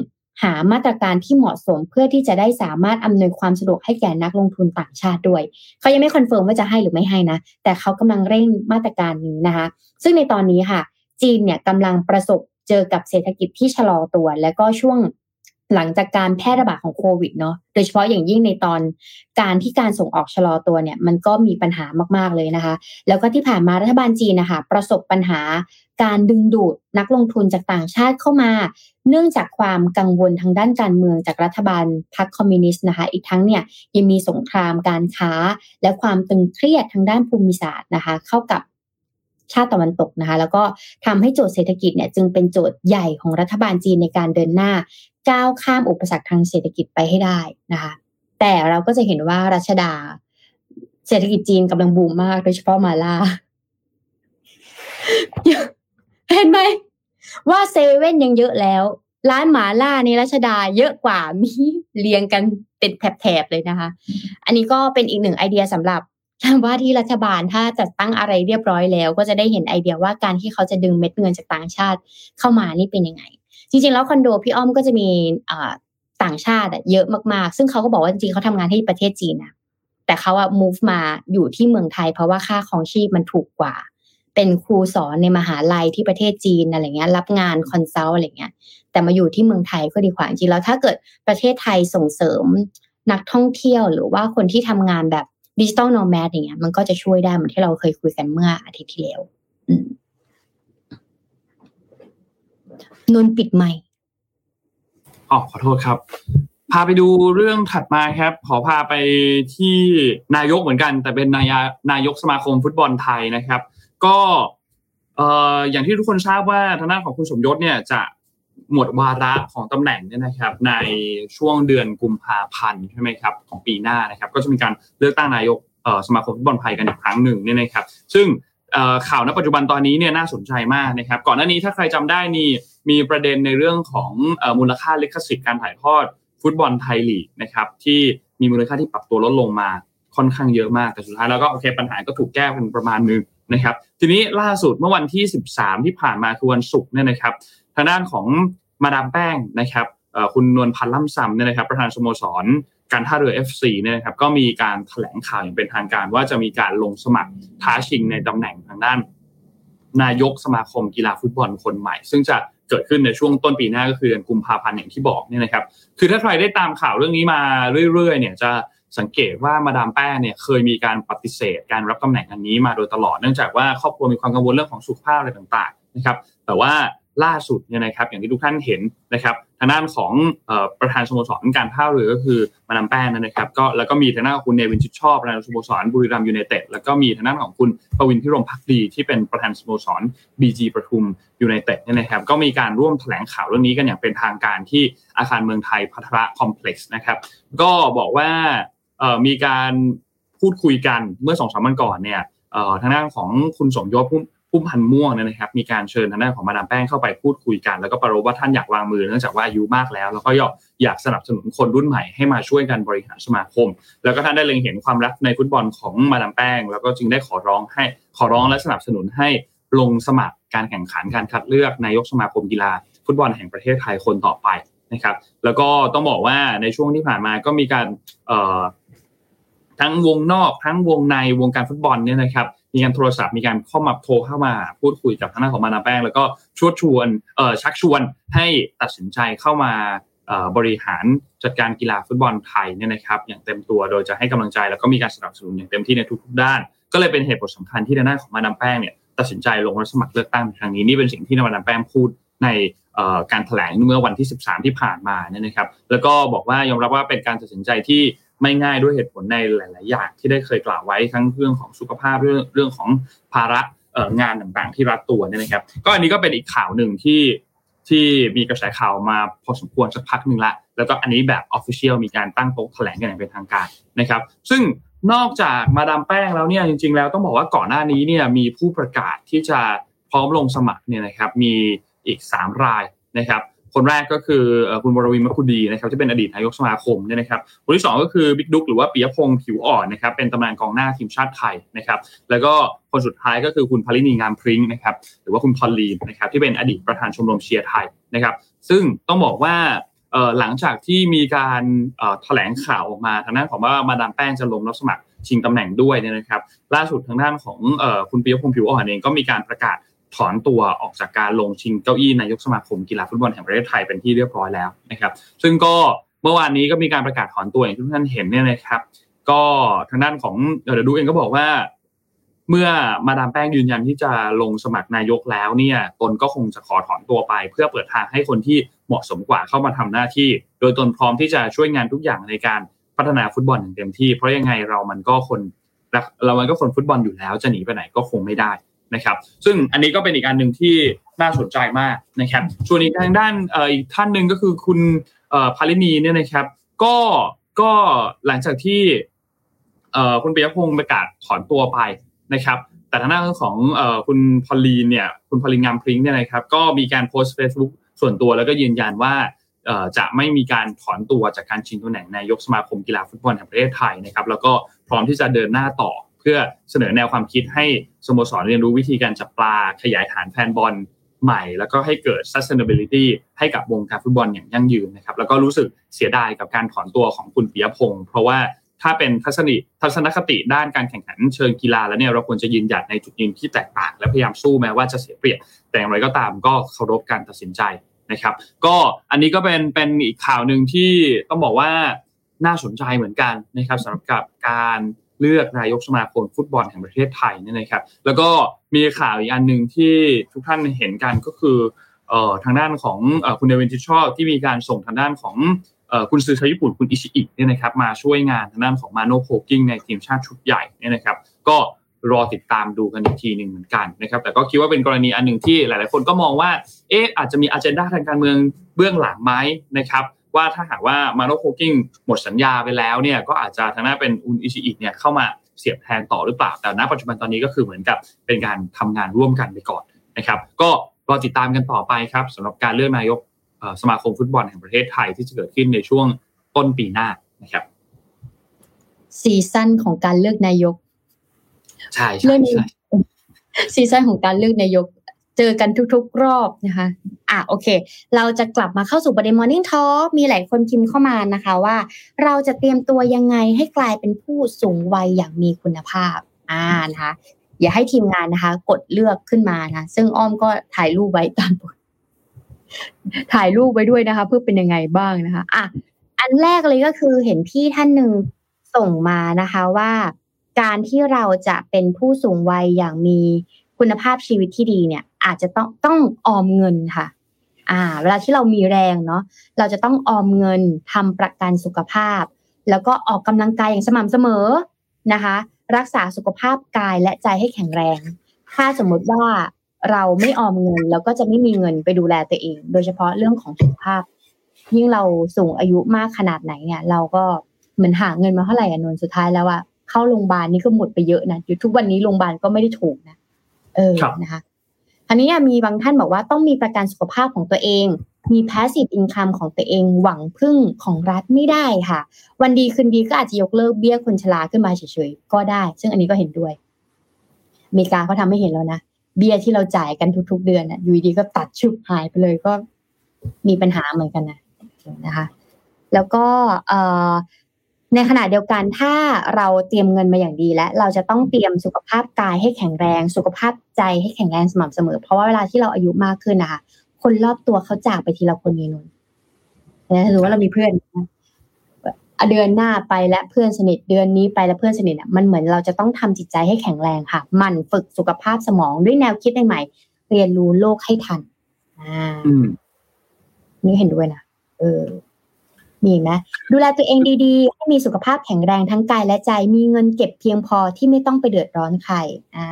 หามาตรการที่เหมาะสมเพื่อที่จะได้สามารถอำนวยความสะดวกให้แก่นักลงทุนต่างชาติด้วย เขายังไม่ confirm ว่าจะให้หรือไม่ให้นะ แต่เขากำลังเร่งมาตรการนี้นะคะ ซึ่งในตอนนี้ค่ะ จีนเนี่ยกำลังประสบเจอกับเศรษฐกิจที่ชะลอตัว และก็ช่วง หลังจากการแพร่ระบาดของโควิดเนาะโดยเฉพาะอย่างยิ่งในตอนการที่การส่งออกชะลอตัวเนี่ยมันก็มีปัญหามากๆเลยนะคะ แล้วก็ที่ผ่านมารัฐบาลจีนนะคะประสบปัญหาการดึงดูดนักลงทุนจากต่างชาติเข้ามา เนื่องจากความกังวลทางด้านการเมืองจากรัฐบาลพรรคคอมมิวนิสต์นะคะอีกทั้งเนี่ยยังมีสงครามการค้า และความตึงเครียดทางด้านภูมิศาสตร์นะคะ เข้ากับ ชาติตะวันตกนะคะ แล้วก็ทำให้โจทย์เศรษฐกิจเนี่ยจึงเป็นโจทย์ใหญ่ของรัฐบาลจีนในการเดินหน้า ก้าวข้ามอุปสรรคทางเศรษฐกิจไปให้ได้นะคะ แต่เราก็จะเห็นว่ารัชดา เศรษฐกิจจีนกำลังบูมมากโดยเฉพาะมาล่าเห็นไหมว่าเซเว่นยังเยอะแล้ว ร้านหมาล่าในรัชดาเยอะกว่ามีเรียงกันเป็นแถบๆเลยนะคะ อันนี้ก็เป็นอีกหนึ่งไอเดียสำหรับ ว่าที่รัฐบาลถ้าจัดตั้งอะไรเรียบร้อยแล้ว ก็จะได้เห็นไอเดียว่าการที่เขาจะดึงเม็ดเงินจากต่างชาติเข้ามานี่เป็นยังไง จริงๆ แล้วคอนโดพี่อ้อมก็จะมีต่างชาติเยอะมากๆ ซึ่งเขาก็บอกว่าจริงๆเขาทำงานที่ประเทศจีนนะแต่เขาอะ move มาอยู่ที่เมืองไทย เพราะว่าค่าของชีพมันถูกกว่า เป็นครูสอนในมหาลัยที่ประเทศจีนอะไรเงี้ย รับงาน consult อะไรเงี้ย แต่มาอยู่ที่เมืองไทยก็ดีกว่าจริงแล้วถ้าเกิดประเทศไทยส่งเสริมนักท่องเที่ยวหรือว่าคนที่ทำงานแบบ digital nomad อย่างเงี้ยมันก็จะช่วยได้เหมือนที่เราเคยคุยกันเมื่ออาทิตย์ที่แล้วนนปิดใหม่
อ๋อขอโทษครับ พาไปดูเรื่องถัดมาครับ ขอพาไปที่นายกเหมือนกัน แต่เป็นนายนายกสมาคมฟุตบอลไทยนะครับ ก็เอ่ออย่างที่ทุกคนทราบว่าทางด้านของคุณสมยศเนี่ยจะ หมดวาระของตำแหน่งเนี่ยนะครับ ในช่วงเดือนกุมภาพันธ์ใช่ไหมครับของปีหน้านะครับ ก็จะมีการเลือกตั้งนายกสมาคมฟุตบอลไทยกันอีกครั้งหนึ่งเนี่ยนะครับ ซึ่งข่าวณปัจจุบันตอนนี้เนี่ยน่าสนใจมากนะครับ ก่อนหน้านี้ถ้าใครจำได้นี่มีประเด็นในเรื่องของมูลค่าลิขสิทธิ์การถ่ายทอดฟุตบอลไทยลีกนะครับที่มีมูลค่าที่ปรับตัวลดลงมาค่อนข้างเยอะมากแต่สุดท้ายแล้วก็โอเคปัญหาก็ถูกแก้เป็นประมาณนึงนะครับ ทีนี้ล่าสุดเมื่อวันที่ 13 ที่ผ่านมาคือวันศุกร์เนี่ยนะครับ ทางด้านของมาดามแป้งนะครับคุณนวลพันธ์ล่ำซำเนี่ยนะครับประธานสโมสรการท่าเรือ FC เนี่ยนะครับก็มีการแถลงข่าวอย่างเป็นทางการว่าจะมีการลงสมัครท้าชิงในตำแหน่งทางด้าน นายกสมาคมกีฬาฟุตบอลคนใหม่ ซึ่งจะเกิดขึ้นในช่วงต้นปีหน้าก็คือเดือนกุมภาพันธ์อย่างที่บอกเนี่ยนะครับ คือถ้าใครได้ตามข่าวเรื่องนี้มาเรื่อยๆ เนี่ยจะสังเกตว่ามาดามแป้งเนี่ยเคยมีการปฏิเสธ การรับตำแหน่งอันนี้มาโดยตลอดเนื่องจากว่าครอบครัวมีความกังวลเรื่องของสุขภาพอะไรต่างๆนะครับ แต่ว่า ล่าสุดเนี่ยนะครับอย่างที่ทุกท่านเห็นนะครับทางด้านของประธานสโมสรการท่าเรือก็คือมานาแป้งนะครับก็แล้วก็มีทางด้านของคุณเนวินชิดชอบประธานสโมสรบุรีรัมยูไนเต็ดแล้วก็มีทางด้านของคุณปวิณ ภิรมย์ภักดี ที่เป็นประธานสโมสรบีจีประทุมยูไนเต็ดเนี่ยนะครับก็มีการร่วมแถลงข่าวเรื่องนี้กันอย่างเป็นทางการที่อาคารเมืองไทยภัทรคอมเพล็กซ์นะครับก็บอกว่ามีการพูดคุยกันเมื่อสองสามวันก่อนเนี่ยทางด้านของคุณสมยศ พุ่มพันธุ์ม่วงนะครับ มีการเชิญทางด้านของมาดามแป้งเข้าไปพูดคุยกัน แล้วก็เปรยว่าท่านอยากวางมือเนื่องจากว่าอายุมากแล้ว แล้วก็อยากสนับสนุนคนรุ่นใหม่ให้มาช่วยกันบริหารสมาคม แล้วก็ท่านได้เล็งเห็นความรักในฟุตบอลของมาดามแป้ง แล้วก็จึงได้ขอร้องให้ขอร้องและสนับสนุนให้ลงสมัครการแข่งขันการคัดเลือกนายกสมาคมกีฬา ฟุตบอลแห่งประเทศไทยคนต่อไปนะครับ แล้วก็ต้องบอกว่าในช่วงที่ผ่านมาก็มีการทั้งวงนอกทั้งวงในวงการฟุตบอลเนี่ยนะครับ มีการโทรศัพท์มีการเข้ามาโทรเข้ามา พูดคุยกับทางด้านของมานาแป้ง แล้วก็ชวนชวนเอ่อชักชวนให้ตัดสินใจเข้ามาบริหารจัดการกีฬาฟุตบอลไทยเนี่ยนะครับ อย่างเต็มตัวโดยจะให้กำลังใจแล้วก็มีการสนับสนุนอย่างเต็มที่ในทุกๆด้าน ก็เลยเป็นเหตุผลสำคัญที่ทางด้านของมาดามแป้งเนี่ยตัดสินใจลงรับสมัครเลือกตั้งครั้งนี้นี่เป็นสิ่งที่มาดามแป้งพูดในการแถลงเมื่อวันที่ 13 ที่ผ่านมาเนี่ยนะครับ แล้วก็บอกว่ายอมรับว่าเป็นการตัดสินใจที่ ไม่ง่ายด้วยเหตุผลในหลาย ๆ อย่างที่ได้เคยกล่าวไว้ทั้งเรื่องของสุขภาพเรื่องเรื่องของภาระงานต่างๆ ที่รัดตัวเนี่ยนะครับ ก็อันนี้ก็เป็นอีกข่าวหนึ่งที่ที่มีกระแสข่าวมาพอสมควรสักพักหนึ่งละแล้วก็อันนี้แบบ official มีการตั้งโต๊ะแถลงกันอย่างเป็นทางการนะครับ ซึ่งนอกจากมาดามแป้งแล้วเนี่ยจริง ๆ แล้วต้องบอกว่าก่อนหน้านี้เนี่ยมีผู้ประกาศที่จะพร้อมลงสมัครเนี่ยนะครับมีอีก 3 รายนะครับ คนแรกก็คือคุณวรวีร์ มะกูดีนะครับที่เป็นอดีตนายกสมาคมเนี่ยนะครับคนที่ 2 ก็คือบิ๊กดุ๊กหรือว่าปิยะพงษ์ผิวอ่อนนะครับเป็นตำนานกองหน้าทีมชาติไทยนะครับแล้วก็คนสุดท้ายก็คือคุณพลินีงามพริ้งนะครับหรือว่าคุณพอลลีนนะครับที่เป็นอดีตประธานชมรมเชียร์ไทยนะครับซึ่งต้องบอกว่าหลังจากที่มีการแถลงข่าวออกมาทางด้านของว่ามาดามแป้งจะลงรับสมัครชิงตำแหน่งด้วยเนี่ยนะครับ ล่าสุดทางด้านของคุณปิยพงศ์ผิวอ่อนเองก็มีการประกาศ ถอนตัวออกจากการลงชิงเก้าอี้นายกสมาคมกีฬาฟุตบอลแห่งประเทศไทยเป็นที่เรียบร้อยแล้วนะครับ ซึ่งก็เมื่อวานนี้ก็มีการประกาศถอนตัวอย่างที่ทุกท่านเห็นเนี่ยนะครับ ก็ทางด้านของเดดูเองก็บอกว่า เมื่อมาดามแป้งยืนยันที่จะลงสมัครนายกแล้วเนี่ยตนก็คงจะขอถอนตัวไป เพื่อเปิดทางให้คนที่เหมาะสมกว่าเข้ามาทำหน้าที่ โดยตนพร้อมที่จะช่วยงานทุกอย่างในการพัฒนาฟุตบอลอย่างเต็มที่ เพราะยังไงเรามันก็คนเรามันก็คนฟุตบอลอยู่แล้วจะหนีไปไหนก็คงไม่ได้ นะครับซึ่งอันนี้ก็เป็นอีกอันหนึ่งที่น่าสนใจมากนะครับส่วนอีกทางด้านอีกท่านหนึ่งก็คือคุณพาลินีเนี่ยนะครับก็ก็หลังจากที่คุณปิยพงศ์ประกาศถอนตัวไปนะครับแต่ทางด้านของคุณพอลีนเนี่ยคุณพอลีนงามพริ้งเนี่ยนะครับก็มีการโพสต์ Facebook ส่วนตัวแล้วก็ยืนยันว่าจะไม่มีการถอนตัวจากการชิงตำแหน่งนายกสมาคมกีฬาฟุตบอลแห่งประเทศไทยนะครับแล้วก็พร้อมที่จะเดินหน้าต่อ พื่อเสนอแนวความคิดให้สโมสรเรียนรู้วิธีการจับปลา ขยายฐานแฟนบอลใหม่ แล้วก็ให้เกิด sustainability ให้กับวงการฟุตบอลอย่างยั่งยืนนะครับแล้วก็รู้สึกเสียดายกับการถอนตัวของคุณปิยพงศ์เพราะว่าถ้าเป็นทัศนิทัศนคติด้านการแข่งขันเชิงกีฬาแล้วเนี่ยเราควรจะยืนหยัดในจุดยืนที่แตกต่าง และพยายามสู้แม้ว่าจะเสียเปรียบแต่อย่างไรก็ตามก็เคารพการตัดสินใจนะครับ ก็อันนี้ก็เป็นเป็นอีกข่าวหนึ่งที่ต้องบอกว่าน่าสนใจเหมือนกันนะครับสำหรับกับการ เลือกนายกสมาคมฟุตบอลแห่งประเทศไทยนี่นะครับ แล้วก็มีข่าวอีกอันหนึ่งที่ทุกท่านเห็นกันก็คือทางด้านของคุณเดวินทิชอลที่มีการส่งทางด้านของคุณซื้อชาวญี่ปุ่นคุณอิชิอิเนี่ยนะครับมาช่วยงานทางด้านของมาโนโคกิ้งในทีมชาติชุดใหญ่เนี่ยนะครับ ก็รอติดตามดูกันอีกทีหนึ่งเหมือนกันนะครับ แต่ก็คิดว่าเป็นกรณีอันหนึ่งที่หลาย ๆ คนก็มองว่า เอ๊ะอาจจะมีอันเจนดาทางการเมืองเบื้องหลังไหมนะครับ ว่าถ้าหากว่ามาโนโคกิ้งหมดสัญญาไปแล้วเนี่ยก็อาจจะทางหน้าเป็นอุนอิชิอิเนี่ยเข้ามาเสียบแทนต่อหรือเปล่า แต่ณปัจจุบันตอนนี้ก็คือเหมือนกับเป็นการทำงานร่วมกันไปก่อนนะครับก็รอติดตามกันต่อไปครับสำหรับการเลือกนายกสมาคมฟุตบอลแห่งประเทศไทยที่จะเกิดขึ้นในช่วงต้นปีหน้านะครับ
ซีซั่นของการเลือกนายก
ใช่ใช่ใช่
ซีซั่นของการเลือกนายก เจอกันทุกๆรอบนะคะ อะโอเค เราจะกลับมาเข้าสู่ประเด็น Morning Talk มีหลายคนพิมพ์เข้ามานะคะว่า เราจะเตรียมตัวยังไงให้กลายเป็นผู้สูงวัยอย่างมีคุณภาพ อ่านะคะอย่าให้ทีมงานนะคะ กดเลือกขึ้นมานะซึ่งอ้อมก็ถ่ายรูปไว้ตามบทถ่ายรูปไว้ด้วยนะคะ เพื่อเป็นยังไงบ้างนะคะ อะอันแรกเลยก็คือเห็นพี่ท่านหนึ่งส่งมานะคะว่า การที่เราจะเป็นผู้สูงวัยอย่างมีคุณภาพชีวิตที่ดีเนี่ย อาจจะต้องต้องออมเงินค่ะ อ่า เวลาที่เรามีแรงเนาะเราจะต้องออมเงินทำประกันสุขภาพ แล้วก็ออกกำลังกายอย่างสม่ำเสมอนะคะ รักษาสุขภาพกายและใจให้แข็งแรง ถ้าสมมติว่าเราไม่ออมเงินเราก็จะไม่มีเงินไปดูแลตัวเอง โดยเฉพาะเรื่องของสุขภาพ ยิ่งเราสูงอายุมากขนาดไหนเนี่ย เราก็เหมือนหาเงินมาเท่าไหร่อะนนสุดท้ายแล้วอะเข้าโรงพยาบาลนี่ก็หมดไปเยอะนะอยู่ทุกวันนี้โรงพยาบาลก็ไม่ได้ถูกนะเออนะคะ อันนี้มีบางท่านบอกว่าต้องมีประกันสุขภาพของตัวเอง มี passive income ของตัวเองหวังพึ่งของรัฐไม่ได้ค่ะ วันดีคืนดีก็อาจจะยกเลิกเบี้ยคนชราขึ้นมาเฉยๆก็ได้ ซึ่งอันนี้ก็เห็นด้วยอเมริกาเขาทำให้เห็นแล้วนะเบี้ยที่เราจ่ายกันทุก ๆ เดือนอะอยู่ดีก็ตัดชุบหายไปเลยก็มีปัญหาเหมือนกันนะนะคะ แล้วก็ ในขณะเดียวกันถ้าเราเตรียมเงินมาอย่างดีแล้วเราจะต้องเตรียมสุขภาพกายให้แข็งแรง สุขภาพใจให้แข็งแรงสม่ำเสมอ เพราะว่าเวลาที่เราอายุมากขึ้นนะคะคนรอบตัวเขาจากไปทีละคนนี้นุ่นนะหรือว่าเรามีเพื่อนเดือนหน้าไปและเพื่อนสนิทเดือนนี้ไปแล้วเพื่อนสนิทอะมันเหมือนเราจะต้องทำจิตใจให้แข็งแรงค่ะ มันฝึกสุขภาพสมองด้วยแนวคิดใหม่ๆเรียนรู้โลกให้ทัน อ่านี่เห็นด้วยนะเออ มีไหมดูแลตัวเองดีๆ ให้มีสุขภาพแข็งแรงทั้งกายและใจ มีเงินเก็บเพียงพอที่ไม่ต้องไปเดือดร้อนใครอ่า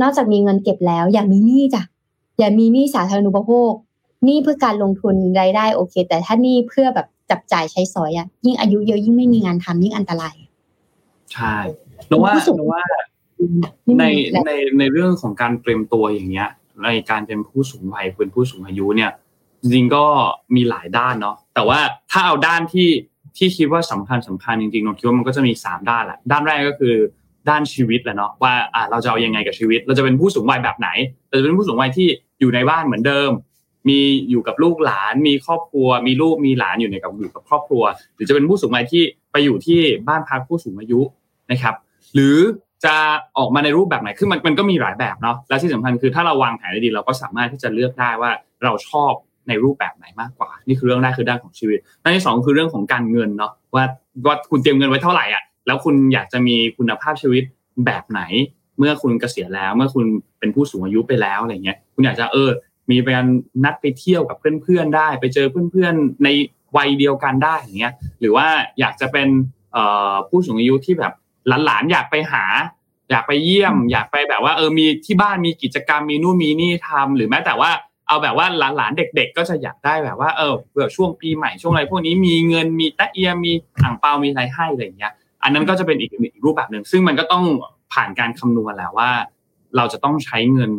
นอกจากมีเงินเก็บแล้ว อย่ามีหนี้จ้ะอย่ามีหนี้สาธารณูปโภคหนี้เพื่อการลงทุนรายได้โอเค แต่ถ้าหนี้เพื่อแบบจับจ่ายใช้สอยอะยิ่งอายุเยอะยิ่งไม่มีงานทำยิ่งอันตราย
ใช่เพราะว่าเพราะว่าในในในเรื่องของการเตรียมตัวอย่างเงี้ยในการเป็นผู้สูงวัยเป็นผู้สูงอายุเนี่ย จริงก็มีหลายด้านเนาะแต่ว่าถ้าเอาด้านที่ที่คิดว่าสำคัญสำคัญจริงๆเราคิดว่ามันก็จะมี 3 ด้านแหละด้านแรกก็คือด้านชีวิตแหละเนาะว่าอ่าเราจะเอายังไงกับชีวิต เราจะเป็นผู้สูงวัยแบบไหนเราจะเป็นผู้สูงวัยที่อยู่ในบ้านเหมือนเดิม มีอยู่กับลูกหลาน มีครอบครัว มีลูกมีหลานอยู่ในกับอยู่กับครอบครัว หรือจะเป็นผู้สูงวัยที่ไปอยู่ที่บ้านพักผู้สูงอายุนะครับ หรือจะออกมาในรูปแบบไหนคือมันมันก็มีหลายแบบเนาะและที่สำคัญคือถ้าเราวางแผนได้ดีเราก็สามารถที่จะเลือกได้ว่าเราชอบ ในรูปแบบไหนมากกว่า นี่คือเรื่องแรกคือด้านของชีวิตด้านที่สองคือเรื่องของการเงินเนาะว่าว่าคุณเตรียมเงินไว้เท่าไหร่อะแล้วคุณอยากจะมีคุณภาพชีวิตแบบไหน เมื่อคุณเกษียณแล้ว เมื่อคุณเป็นผู้สูงอายุไปแล้วอะไรเงี้ยคุณอยากจะเออ มีการนัดไปเที่ยวกับเพื่อนๆได้ ไปเจอเพื่อนๆในวัยเดียวกันได้อย่างเงี้ย หรือว่าอยากจะเป็นผู้สูงอายุที่แบบหลานๆอยากไปหา อยากไปเยี่ยม อยากไปแบบว่าเออมีที่บ้านมีกิจกรรมมีนู่นมีนี่ทำหรือแม้แต่ว่า เอาแบบว่าหลานๆเด็ก ๆ ก็จะอยากได้แบบว่าเออเผื่อช่วงปีใหม่ช่วงอะไรพวกนี้มีเงินมีตะเอียมีอ่างเปามีอะไรให้อะไรอย่างเงี้ย อันนั้นก็จะเป็นอีกอีกรูปแบบหนึ่งซึ่งมันก็ต้องผ่านการคำนวณแหละว่า เราจะต้องใช้เงิน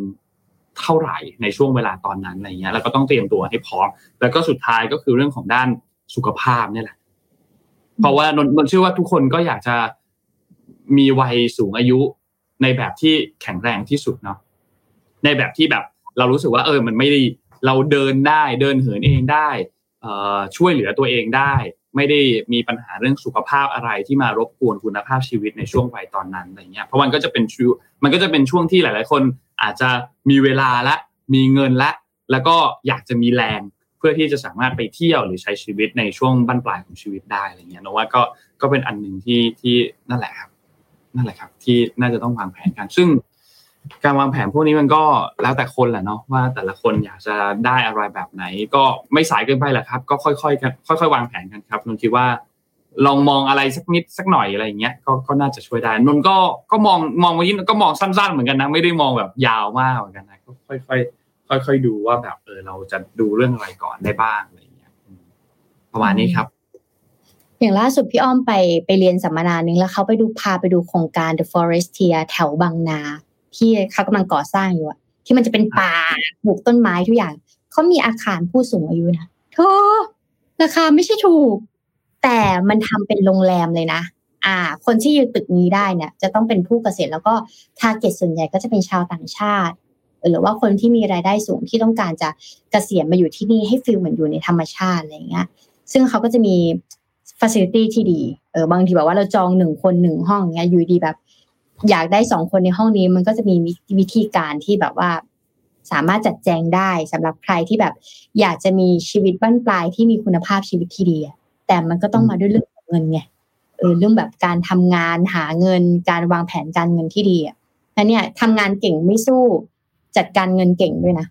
เท่าไหร่ในช่วงเวลาตอนนั้นอะไรเงี้ยแล้วก็ต้องเตรียมตัวให้พร้อม แล้วก็สุดท้ายก็คือเรื่องของด้านสุขภาพนี่แหละ เพราะว่านนนเชื่อว่าทุกคนก็อยากจะมีวัยสูงอายุในแบบที่แข็งแรงที่สุดเนาะในแบบที่แบบ เรารู้สึกว่าเออมันไม่ได้เราเดินได้เดินเหินเองได้เออช่วยเหลือตัวเองได้ ไม่ได้มีปัญหาเรื่องสุขภาพอะไรที่มารบกวนคุณภาพชีวิตในช่วงวัยตอนนั้นอะไรเงี้ยเพราะมันก็จะเป็นช่วมันก็จะเป็นช่วงที่หลาย ๆ คนอาจจะมีเวลาละมีเงินละ แล้วก็อยากจะมีแรงเพื่อที่จะสามารถไปเที่ยวหรือใช้ชีวิตในช่วงบั้นปลายของชีวิตได้อะไรเงี้ยนะว่าก็ก็เป็นอันหนึ่งที่ที่นั่นแหละครับ นั่นแหละครับ ที่น่าจะต้องวางแผนกัน ซึ่ง การวางแผนพวกนี้มันก็แล้วแต่คนแหละเนาะว่าแต่ละคนอยากจะได้อะไรแบบไหน ก็ไม่สายเกินไปแหละครับ ก็ค่อยๆกันค่อย ๆ วางแผนกันครับนนคิดว่า ลองมองอะไรสักนิดสักหน่อยอะไรเงี้ยก็ก็น่าจะช่วยได้นนก็ก็มองมองวันนี้ก็มองสั้น ๆ เหมือนกันนะไม่ได้มองแบบยาวมากเหมือนกันนะก็ค่อยๆค่อยๆดูว่าแบบเออเราจะดูเรื่องอะไรก่อนได้บ้างอะไรอย่างเงี้ยประมาณนี้ครับ
อย่างล่าสุดพี่อ้อมไปไปเรียนสัมมนาหนึ่งแล้วเขาไปดูพาไปดูโครงการ The Forestier แถวบางนา ที่เขากำลังก่อสร้างอยู่อะที่มันจะเป็นป่าปลูกต้นไม้ทุกอย่างเขามีอาคารผู้สูงอายุนะเธอราคาไม่ใช่ถูก แต่มันทำเป็นโรงแรมเลยนะอ่า คนที่อยู่ตึกนี้ได้เนี่ย จะต้องเป็นผู้เกษียณแล้วก็ target ส่วนใหญ่ก็จะเป็นชาวต่างชาติ หรือว่าคนที่มีรายได้สูงที่ต้องการจะเกษียณมาอยู่ที่นี่ให้ feel เหมือนอยู่ในธรรมชาติอะไรเงี้ย ซึ่งเขาก็จะมี facility ที่ดี เออบางทีแบบว่าเราจองหนึ่งคนหนึ่งห้องเงี้ยอยู่ดีแบบ อยากได้สองคนในห้องนี้มันก็จะมีวิธีการที่แบบว่า สามารถจัดแจงได้สำหรับใครที่แบบ อยากจะมีชีวิตบ้านปลายที่มีคุณภาพชีวิตที่ดีแต่มันก็ต้องมาด้วยเรื่องเงินไงเออเรื่องแบบการทำงานหาเงิน การวางแผนการเงินที่ดีอะนั่นเนี่ยทำงานเก่งไม่สู้ จัดการเงินเก่งด้วยนะ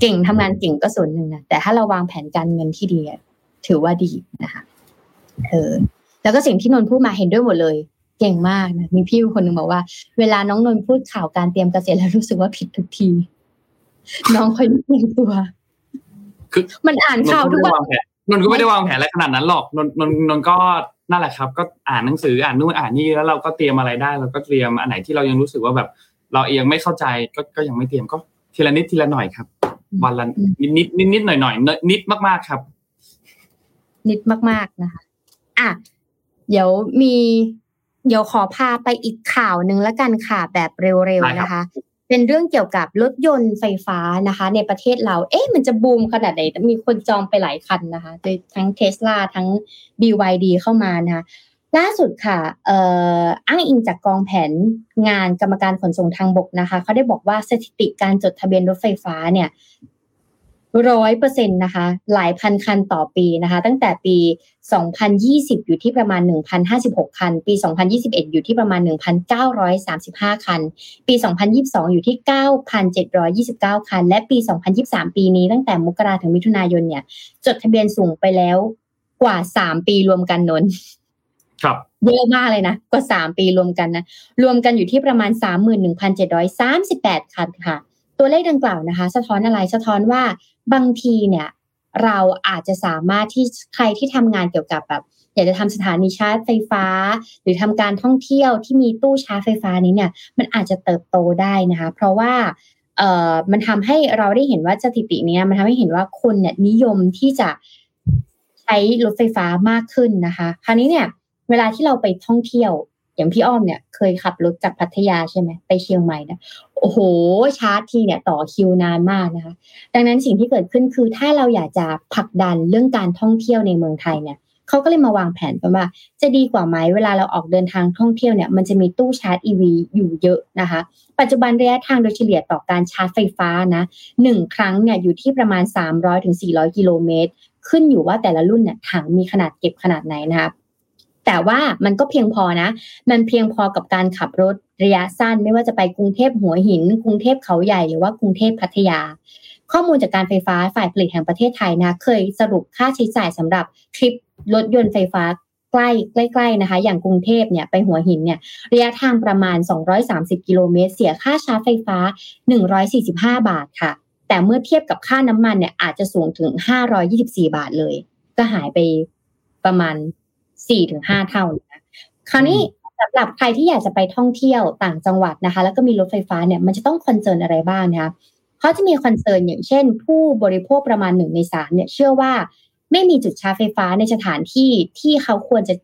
เก่งทำงานเก่งก็ส่วนหนึ่งนะแต่ถ้าเราวางแผนการเงินที่ดีถือว่าดีนะคะเออแล้วก็สิ่งที่นนพูดมาเห็นด้วยหมดเลย เก่งมากนะมีพี่คนหนึ่งบอกว่า เวลาน้องนนพูดข่าวการเตรียมเกษียณแล้วรู้สึกว่าผิดทุกที น้องคอยเตรียมตัว
คือ
มันอ่านข่าวทุกวัน
นนก็ไม่ได้วางแผนอะไรขนาดนั้นหรอกนนนนนก็นั่นแหละครับ ก็อ่านหนังสืออ่านนู่นอ่านนี่แล้วเราก็เตรียมอะไรได้เราก็เตรียมอันไหนที่เรายังรู้สึกว่าแบบ เราเองไม่เข้าใจก็ก็ยังไม่เตรียมก็ทีละนิดทีละหน่อยครับวันละนิดนิดนิดนิดหน่อยหน่อยนิดมากๆครับ
นิดมากๆนะคะ อะ เดี๋ยวมี เดี๋ยวขอพาไปอีกข่าวหนึ่งแล้วกันค่ะแบบเร็วๆนะคะ เป็นเรื่องเกี่ยวกับรถยนต์ไฟฟ้านะคะ ในประเทศเรา เอ๊ะมันจะบูมขนาดไหนมีคนจองไปหลายคันนะคะ โดยทั้งเทสลาทั้ง BYD เข้ามานะคะล่าสุดค่ะอ้างอิงจากกองแผนงานกรรมการขนส่งทางบกนะคะเขาได้บอกว่าสถิติการจดทะเบียนรถไฟฟ้าเนี่ย ร้อยเปอร์เซ็นต์นะคะ หลายพันคันต่อปีนะคะ ตั้งแต่ปี 2020 อยู่ที่ประมาณ 1,056 คัน ปี 2021 อยู่ที่ประมาณ 1,935 คัน ปี 2022 อยู่ที่ 9,729 คัน และปี 2023 ปีนี้ตั้งแต่มกราถึงมิถุนายนเนี่ย จดทะเบียนสูงไปแล้วกว่า 3 ปีรวมกันนน
ครับ
เยอะมากเลยนะกว่า 3 ปีรวมกันนะรวมกันอยู่ที่ประมาณ 31,738 คันค่ะ ตัวเลขดังกล่าวนะคะ สะท้อนอะไรสะท้อนว่าบางทีเนี่ยเราอาจจะสามารถที่ใครที่ทำงานเกี่ยวกับแบบอยากจะทำสถานีชาร์จไฟฟ้า หรือทำการท่องเที่ยวที่มีตู้ชาร์จไฟฟ้านี้เนี่ยมันอาจจะเติบโตได้นะคะ เพราะว่าเอ่อมันทำให้เราได้เห็นว่าสถิตินี้มันทำให้เห็นว่าคนเนี่ยนิยมที่จะใช้รถไฟฟ้ามากขึ้นนะคะ คราวนี้เนี่ย เวลาที่เราไปท่องเที่ยว อย่างพี่อ้อมเนี่ยเคยขับรถจากพัทยาใช่ไหมไปเชียงใหม่นะโอ้โหชาร์จทีเนี่ยต่อคิวนานมากนะคะ ดังนั้นสิ่งที่เกิดขึ้นคือถ้าเราอยากจะผลักดันเรื่องการท่องเที่ยวในเมืองไทยเนี่ยเขาก็เลยมาวางแผนกันว่า จะดีกว่าไหมเวลาเราออกเดินทางท่องเที่ยวเนี่ยมันจะมีตู้ชาร์จ EV อยู่เยอะนะคะ ปัจจุบันระยะทางโดยเฉลี่ยต่อการชาร์จไฟฟ้านะหนึ่งครั้งเนี่ยอยู่ที่ประมาณ 300-400ถึงกิโลเมตรขึ้นอยู่ว่าแต่ละรุ่นเนี่ยถังมีขนาดเก็บขนาดไหนนะคะ แต่ว่ามันก็เพียงพอนะ มันเพียงพอกับการขับรถระยะสั้น ไม่ว่าจะไปกรุงเทพหัวหิน กรุงเทพเขาใหญ่หรือว่ากรุงเทพพัทยา ข้อมูลจากการไฟฟ้าฝ่ายผลิตแห่งประเทศไทยนะ เคยสรุปค่าใช้จ่ายสำหรับทริปรถยนต์ไฟฟ้าใกล้ใกล้ๆนะคะ อย่างกรุงเทพเนี่ยไปหัวหินเนี่ยระยะทางประมาณ 230 กิโลเมตร เสียค่าชาร์จไฟฟ้า 145 บาทค่ะ แต่เมื่อเทียบกับค่าน้ำมันเนี่ยอาจจะสูงถึง 524 บาทเลย ก็หายไปประมาณ สี่ถึงห้าเท่านะคราวนี้สำหรับใครที่อยากจะไปท่องเที่ยวต่างจังหวัดนะคะ แล้วก็มีรถไฟฟ้าเนี่ยมันจะต้อง concern อะไรบ้างนะคะเขาจะมี concern อย่างเช่น ผู้บริโภคประมาณหนึ่งในสามเนี่ยเชื่อว่าไม่มีจุดชาร์จไฟฟ้าในสถานที่ที่เขาควรจะ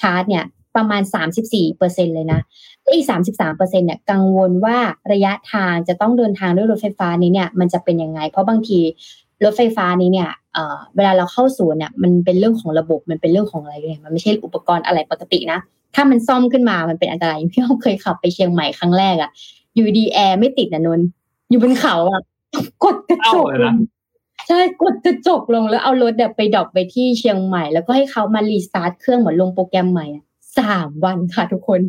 ชาร์จเนี่ยประมาณ 34เปอร์เซ็นเลยนะและอีก 33เปอร์เซ็นเนี่ยกังวลว่าระยะทางจะต้องเดินทางด้วยรถไฟฟ้านี้เนี่ยมันจะเป็นยังไง เพราะบางทีรถไฟฟ้านี้เนี่ย เวลาเราเข้าศูนย์เนี่ยมันเป็นเรื่องของระบบมันเป็นเรื่องของอะไรเนี่ยมันไม่ใช่อุปกรณ์อะไรปกตินะ ถ้ามันซ่อมขึ้นมามันเป็นอันตรายพี่อ้อมเคยขับไปเชียงใหม่ครั้งแรกอะอยู่ดีแอร์ไม่ติดนะนนอยู่บนเขาอะกดกระจกลงใช่กดกระจกลงแล้วเอารถเดไปดอกไปที่เชียงใหม่แล้วก็ให้เขามา restart เครื่องเหมือนลงโปรแกรมใหม่สามวันค่ะทุกคน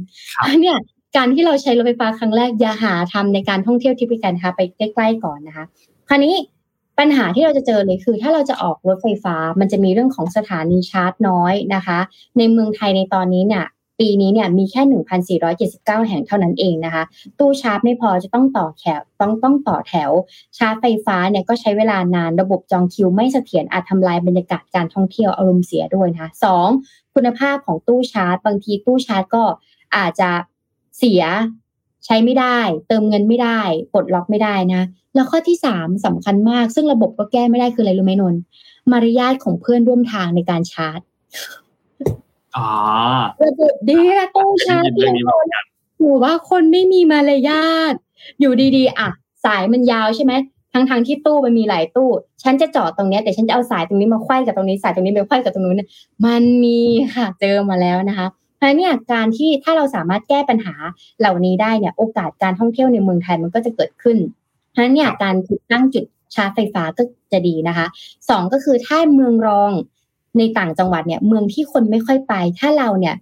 เนี่ยการที่เราใช้รถไฟฟ้าครั้งแรกอย่าหาทำในการท่องเที่ยวที่พิการนะคะไปใกล้ๆก่อนนะคะคราวนี้ ปัญหาที่เราจะเจอเลยคือ ถ้าเราจะออกรถไฟฟ้ามันจะมีเรื่องของสถานีชาร์จน้อยนะคะ ในเมืองไทยในตอนนี้เนี่ยปีนี้เนี่ยมีแค่ 1,479 แห่งเท่านั้นเองนะคะ ตู้ชาร์จไม่พอจะต้องต่อแถวต้องต้องต่อแถว ชาร์จไฟฟ้าเนี่ยก็ใช้เวลานานระบบจองคิวไม่เสถียรอาจทำลายบรรยากาศการท่องเที่ยวอารมณ์เสียด้วยนะคะสองคุณภาพของตู้ชาร์จ บางทีตู้ชาร์จก็อาจจะเสีย ใช้ไม่ได้ เติมเงินไม่ได้ปลดล็อกไม่ได้นะแล้วข้อที่สามสำคัญมาก ซึ่งระบบก็แก้ไม่ได้คืออะไรรู้ไหมนนมารยาทของเพื่อนร่วมทางในการชาร์จ
อ๋อ
ระบบดีอะตู้ชาร์จดีหูว่าคนไม่มีมารยาทอยู่ดีๆ อะ สายมันยาวใช่ไหมทั้งทางที่ตู้มันมีหลายตู้ ฉันจะจอดตรงนี้แต่ฉันจะเอาสายตรงนี้มาคว้กับตรงนี้สายตรงนี้ไปคว้กับตรงนู้นมันมีค่ะเจอมาแล้วนะคะ เพราะเนี่ยการที่ถ้าเราสามารถแก้ปัญหาเหล่านี้ได้เนี่ยโอกาสการท่องเที่ยวในเมืองไทยมันก็จะเกิดขึ้น เพราะนั้นเนี่ยการติดตั้งจุดชาร์จไฟฟ้าก็จะดีนะคะสองก็คือถ้าเมืองรองในต่างจังหวัดเนี่ยเมืองที่คนไม่ค่อยไป ถ้าเราเนี่ย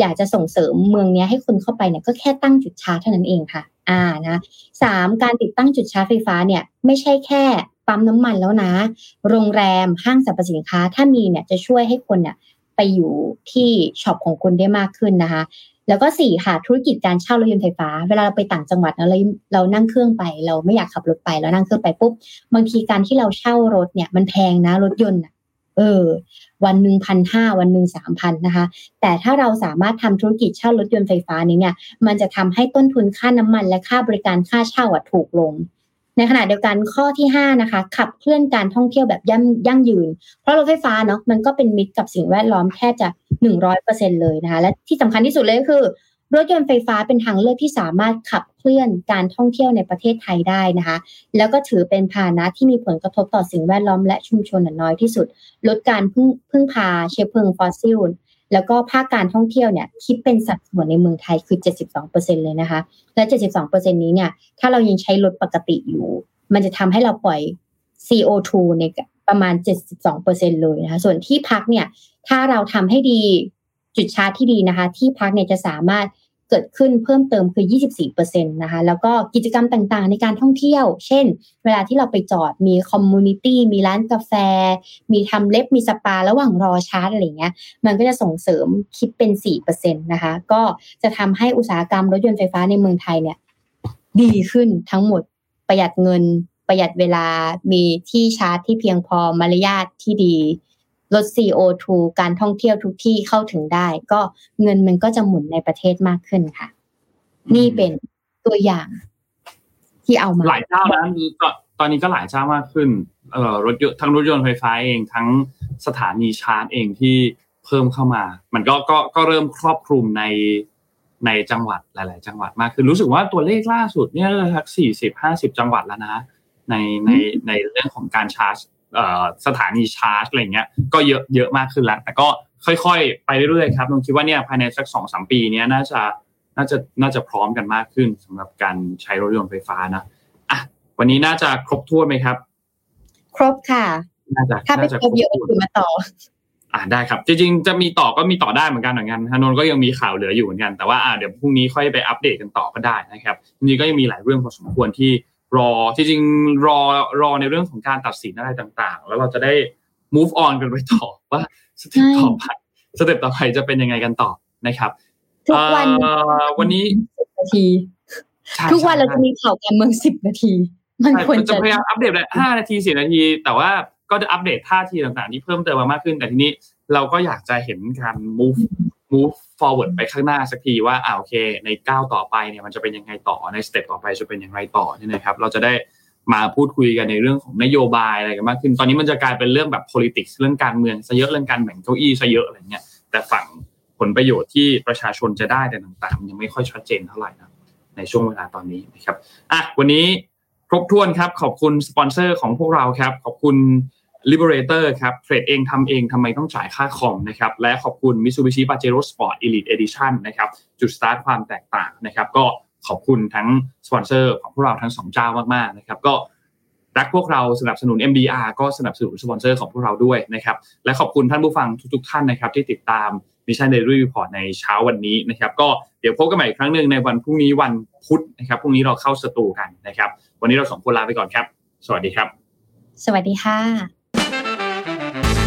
อยากจะส่งเสริมเมืองนี้ให้คนเข้าไปเนี่ยก็แค่ตั้งจุดชาร์จเท่านั้นเองค่ะ อ่านะสามการติดตั้งจุดชาร์จไฟฟ้าเนี่ยไม่ใช่แค่ปั๊มน้ำมันแล้วนะ โรงแรมห้างสรรพสินค้าถ้ามีเนี่ยจะช่วยให้คนเนี่ย ไปอยู่ที่ shop ของคุณได้มากขึ้นนะคะ แล้วก็สี่ค่ะธุรกิจการเช่ารถยนต์ไฟฟ้า เวลาเราไปต่างจังหวัดเราเรานั่งเครื่องไป เราไม่อยากขับรถไปเรานั่งเครื่องไปปุ๊บบางทีการที่เราเช่ารถเนี่ยมันแพงนะรถยนต์เออ วันหนึ่งพันห้าวันหนึ่งสามพันนะคะ แต่ถ้าเราสามารถทำธุรกิจเช่ารถยนต์ไฟฟ้านี้เนี่ย มันจะทำให้ต้นทุนค่าน้ำมันและค่าบริการค่าเช่าอะถูกลง ในขณะเดียวกันข้อที่ 5 นะคะ ขับเคลื่อนการท่องเที่ยวแบบยั่งยั่งยืน เพราะรถไฟฟ้าเนาะมันก็เป็นมิตรกับสิ่งแวดล้อมแทบจะ 100%เลยนะคะ และที่สำคัญที่สุดเลยก็คือรถยนต์ไฟฟ้าเป็นทางเลือกที่สามารถขับเคลื่อนการท่องเที่ยวในประเทศไทยได้นะคะ แล้วก็ถือเป็นพาหนะที่มีผลกระทบต่อสิ่งแวดล้อมและชุมชนน้อยที่สุด ลดการพึ่งพึ่งพาเชื้อเพลิงฟอสซิล แล้วก็ภาคการท่องเที่ยวเนี่ยคิดเป็นสัดส่วนในเมืองไทยคือ 72%เลยนะคะ และ 72%นี้เนี่ยถ้าเรายังใช้รถปกติอยู่ มันจะทำให้เราปล่อย CO2 ในประมาณ 72%เลยนะคะ ส่วนที่พักเนี่ยถ้าเราทำให้ดีจุดชาร์จที่ดีนะคะ ที่พักเนี่ยจะสามารถ เกิดขึ้นเพิ่มเติมคือ 24%นะคะแล้วก็กิจกรรมต่างๆ ในการท่องเที่ยว เช่น เวลาที่เราไปจอดมี community มีร้านกาแฟ มีทำเล็บมีสปาระหว่างรอชาร์จอะไรเงี้ยมันก็จะส่งเสริมคิดเป็น 4%นะคะก็จะทำให้อุตสาหกรรมรถยนต์ไฟฟ้าในเมืองไทยเนี่ยดีขึ้นทั้งหมดประหยัดเงินประหยัดเวลา มีที่ชาร์จที่เพียงพอ มารยาทที่ดี ลด CO2 การท่องเที่ยวทุกที่เข้าถึงได้ ก็เงินมันก็จะหมุนในประเทศมากขึ้นค่ะ นี่เป็นตัวอย่างที่เอามา
หลายเจ้านะตอนนี้ก็หลายเจ้ามากขึ้นเอ่อรถยนต์ทั้งรถยนต์ไฟฟ้าเองทั้งสถานีชาร์จเองที่เพิ่มเข้ามา มันก็ก็ก็เริ่มครอบคลุมในในจังหวัดหลาย ๆ จังหวัดมากขึ้นรู้สึกว่าตัวเลขล่าสุดเนี่ยสักสี่สิบห้าสิบจังหวัดแล้วนะ ในในในเรื่องของการชาร์จ สถานีชาร์จอะไรเงี้ยก็เยอะเยอะมากขึ้นแล้ว แต่ก็ค่อยๆ ไปเรื่อยๆครับนนคิดว่าเนี่ยภายในสักสองสามปีเนี้ยน่าจะน่าจะน่าจะพร้อมกันมากขึ้นสำหรับการใช้รถยนต์ไฟฟ้านะอะวันนี้น่าจะครบถ้วนไหมครับ
ครบค่ะ
น่าจะ
ถ้าเป็นครบเยอะคือมาต่อ
อ่าได้ครับ จริงๆ จะมีต่อก็มีต่อได้เหมือนกันเหมือนกันฮานนท์ก็ยังมีข่าวเหลืออยู่เหมือนกันแต่ว่าอ่าเดี๋ยวพรุ่งนี้ค่อยไปอัปเดตกันต่อก็ได้นะครับจริงๆก็ยังมีหลายเรื่องพอสมควรที่ รอจริงๆรอรอในเรื่องของการตัดสินอะไรต่างๆ แล้วเราจะได้ move on กันไปต่อว่าสเต็ปต่อไปสเต็ปต่อไปจะเป็นยังไงกันต่อนะครับ
ทุกวัน
เอ่อวันนี้
สิบนาที
ใช่
ทุกวันเราจะมีข่าวการเมืองสิบนาที มัน
ใช่
ควร
มันจะ
จะ
พยายามอัปเดตเลยห้านาทีสี่นาที แต่ว่าก็จะอัปเดตท่าทีต่างๆ ที่เพิ่มเติมมามากขึ้น แต่ทีนี้เราก็อยากจะเห็นการ move move forward ไปข้างหน้าสักทีว่าอ่าโอเค ในก้าวต่อไปเนี่ยมันจะเป็นยังไงต่อในสเต็ปต่อไปจะเป็นยังไงต่อเนี่ยนะครับ เราจะได้มาพูดคุยกันในเรื่องของนโยบายอะไรกันมากขึ้น ตอนนี้มันจะกลายเป็นเรื่องแบบ politics เรื่องการเมืองซะเยอะเรื่องการแบ่งเก้าอี้ซะเยอะอะไรเงี้ยแต่ฝั่งผลประโยชน์ที่ประชาชนจะได้แต่ต่างๆ ยังไม่ค่อยชัดเจนเท่าไหร่นะในช่วงเวลาตอนนี้นะครับอะวันนี้ครบถ้วนครับขอบคุณสปอนเซอร์ของพวกเราครับ ขอบคุณ Liberator ครับเทรดเองทำเองทำไมต้องจ่ายค่าคอมนะครับและขอบคุณ Mitsubishi Pajero Sport Elite Edition นะครับจุดสตาร์ทความแตกต่างนะครับก็ขอบคุณทั้งสปอนเซอร์ของพวกเราทั้งสองเจ้ามากๆนะครับก็รักพวกเราสนับสนุน MDR ก็สนับสนุนสปอนเซอร์ของพวกเราด้วยนะครับและขอบคุณท่านผู้ฟังทุกๆ ท่านนะครับที่ติดตาม Mission Daily Report ในเช้าวันนี้นะครับก็เดี๋ยวพบกันใหม่อีกครั้งหนึ่งในวันพรุ่งนี้วันพุธนะครับพรุ่งนี้เราเข้าสตูกันนะครับวันนี้เราสองคนลาไปก่อนครับ สวัสดีครับ
สวัสดีค่ะ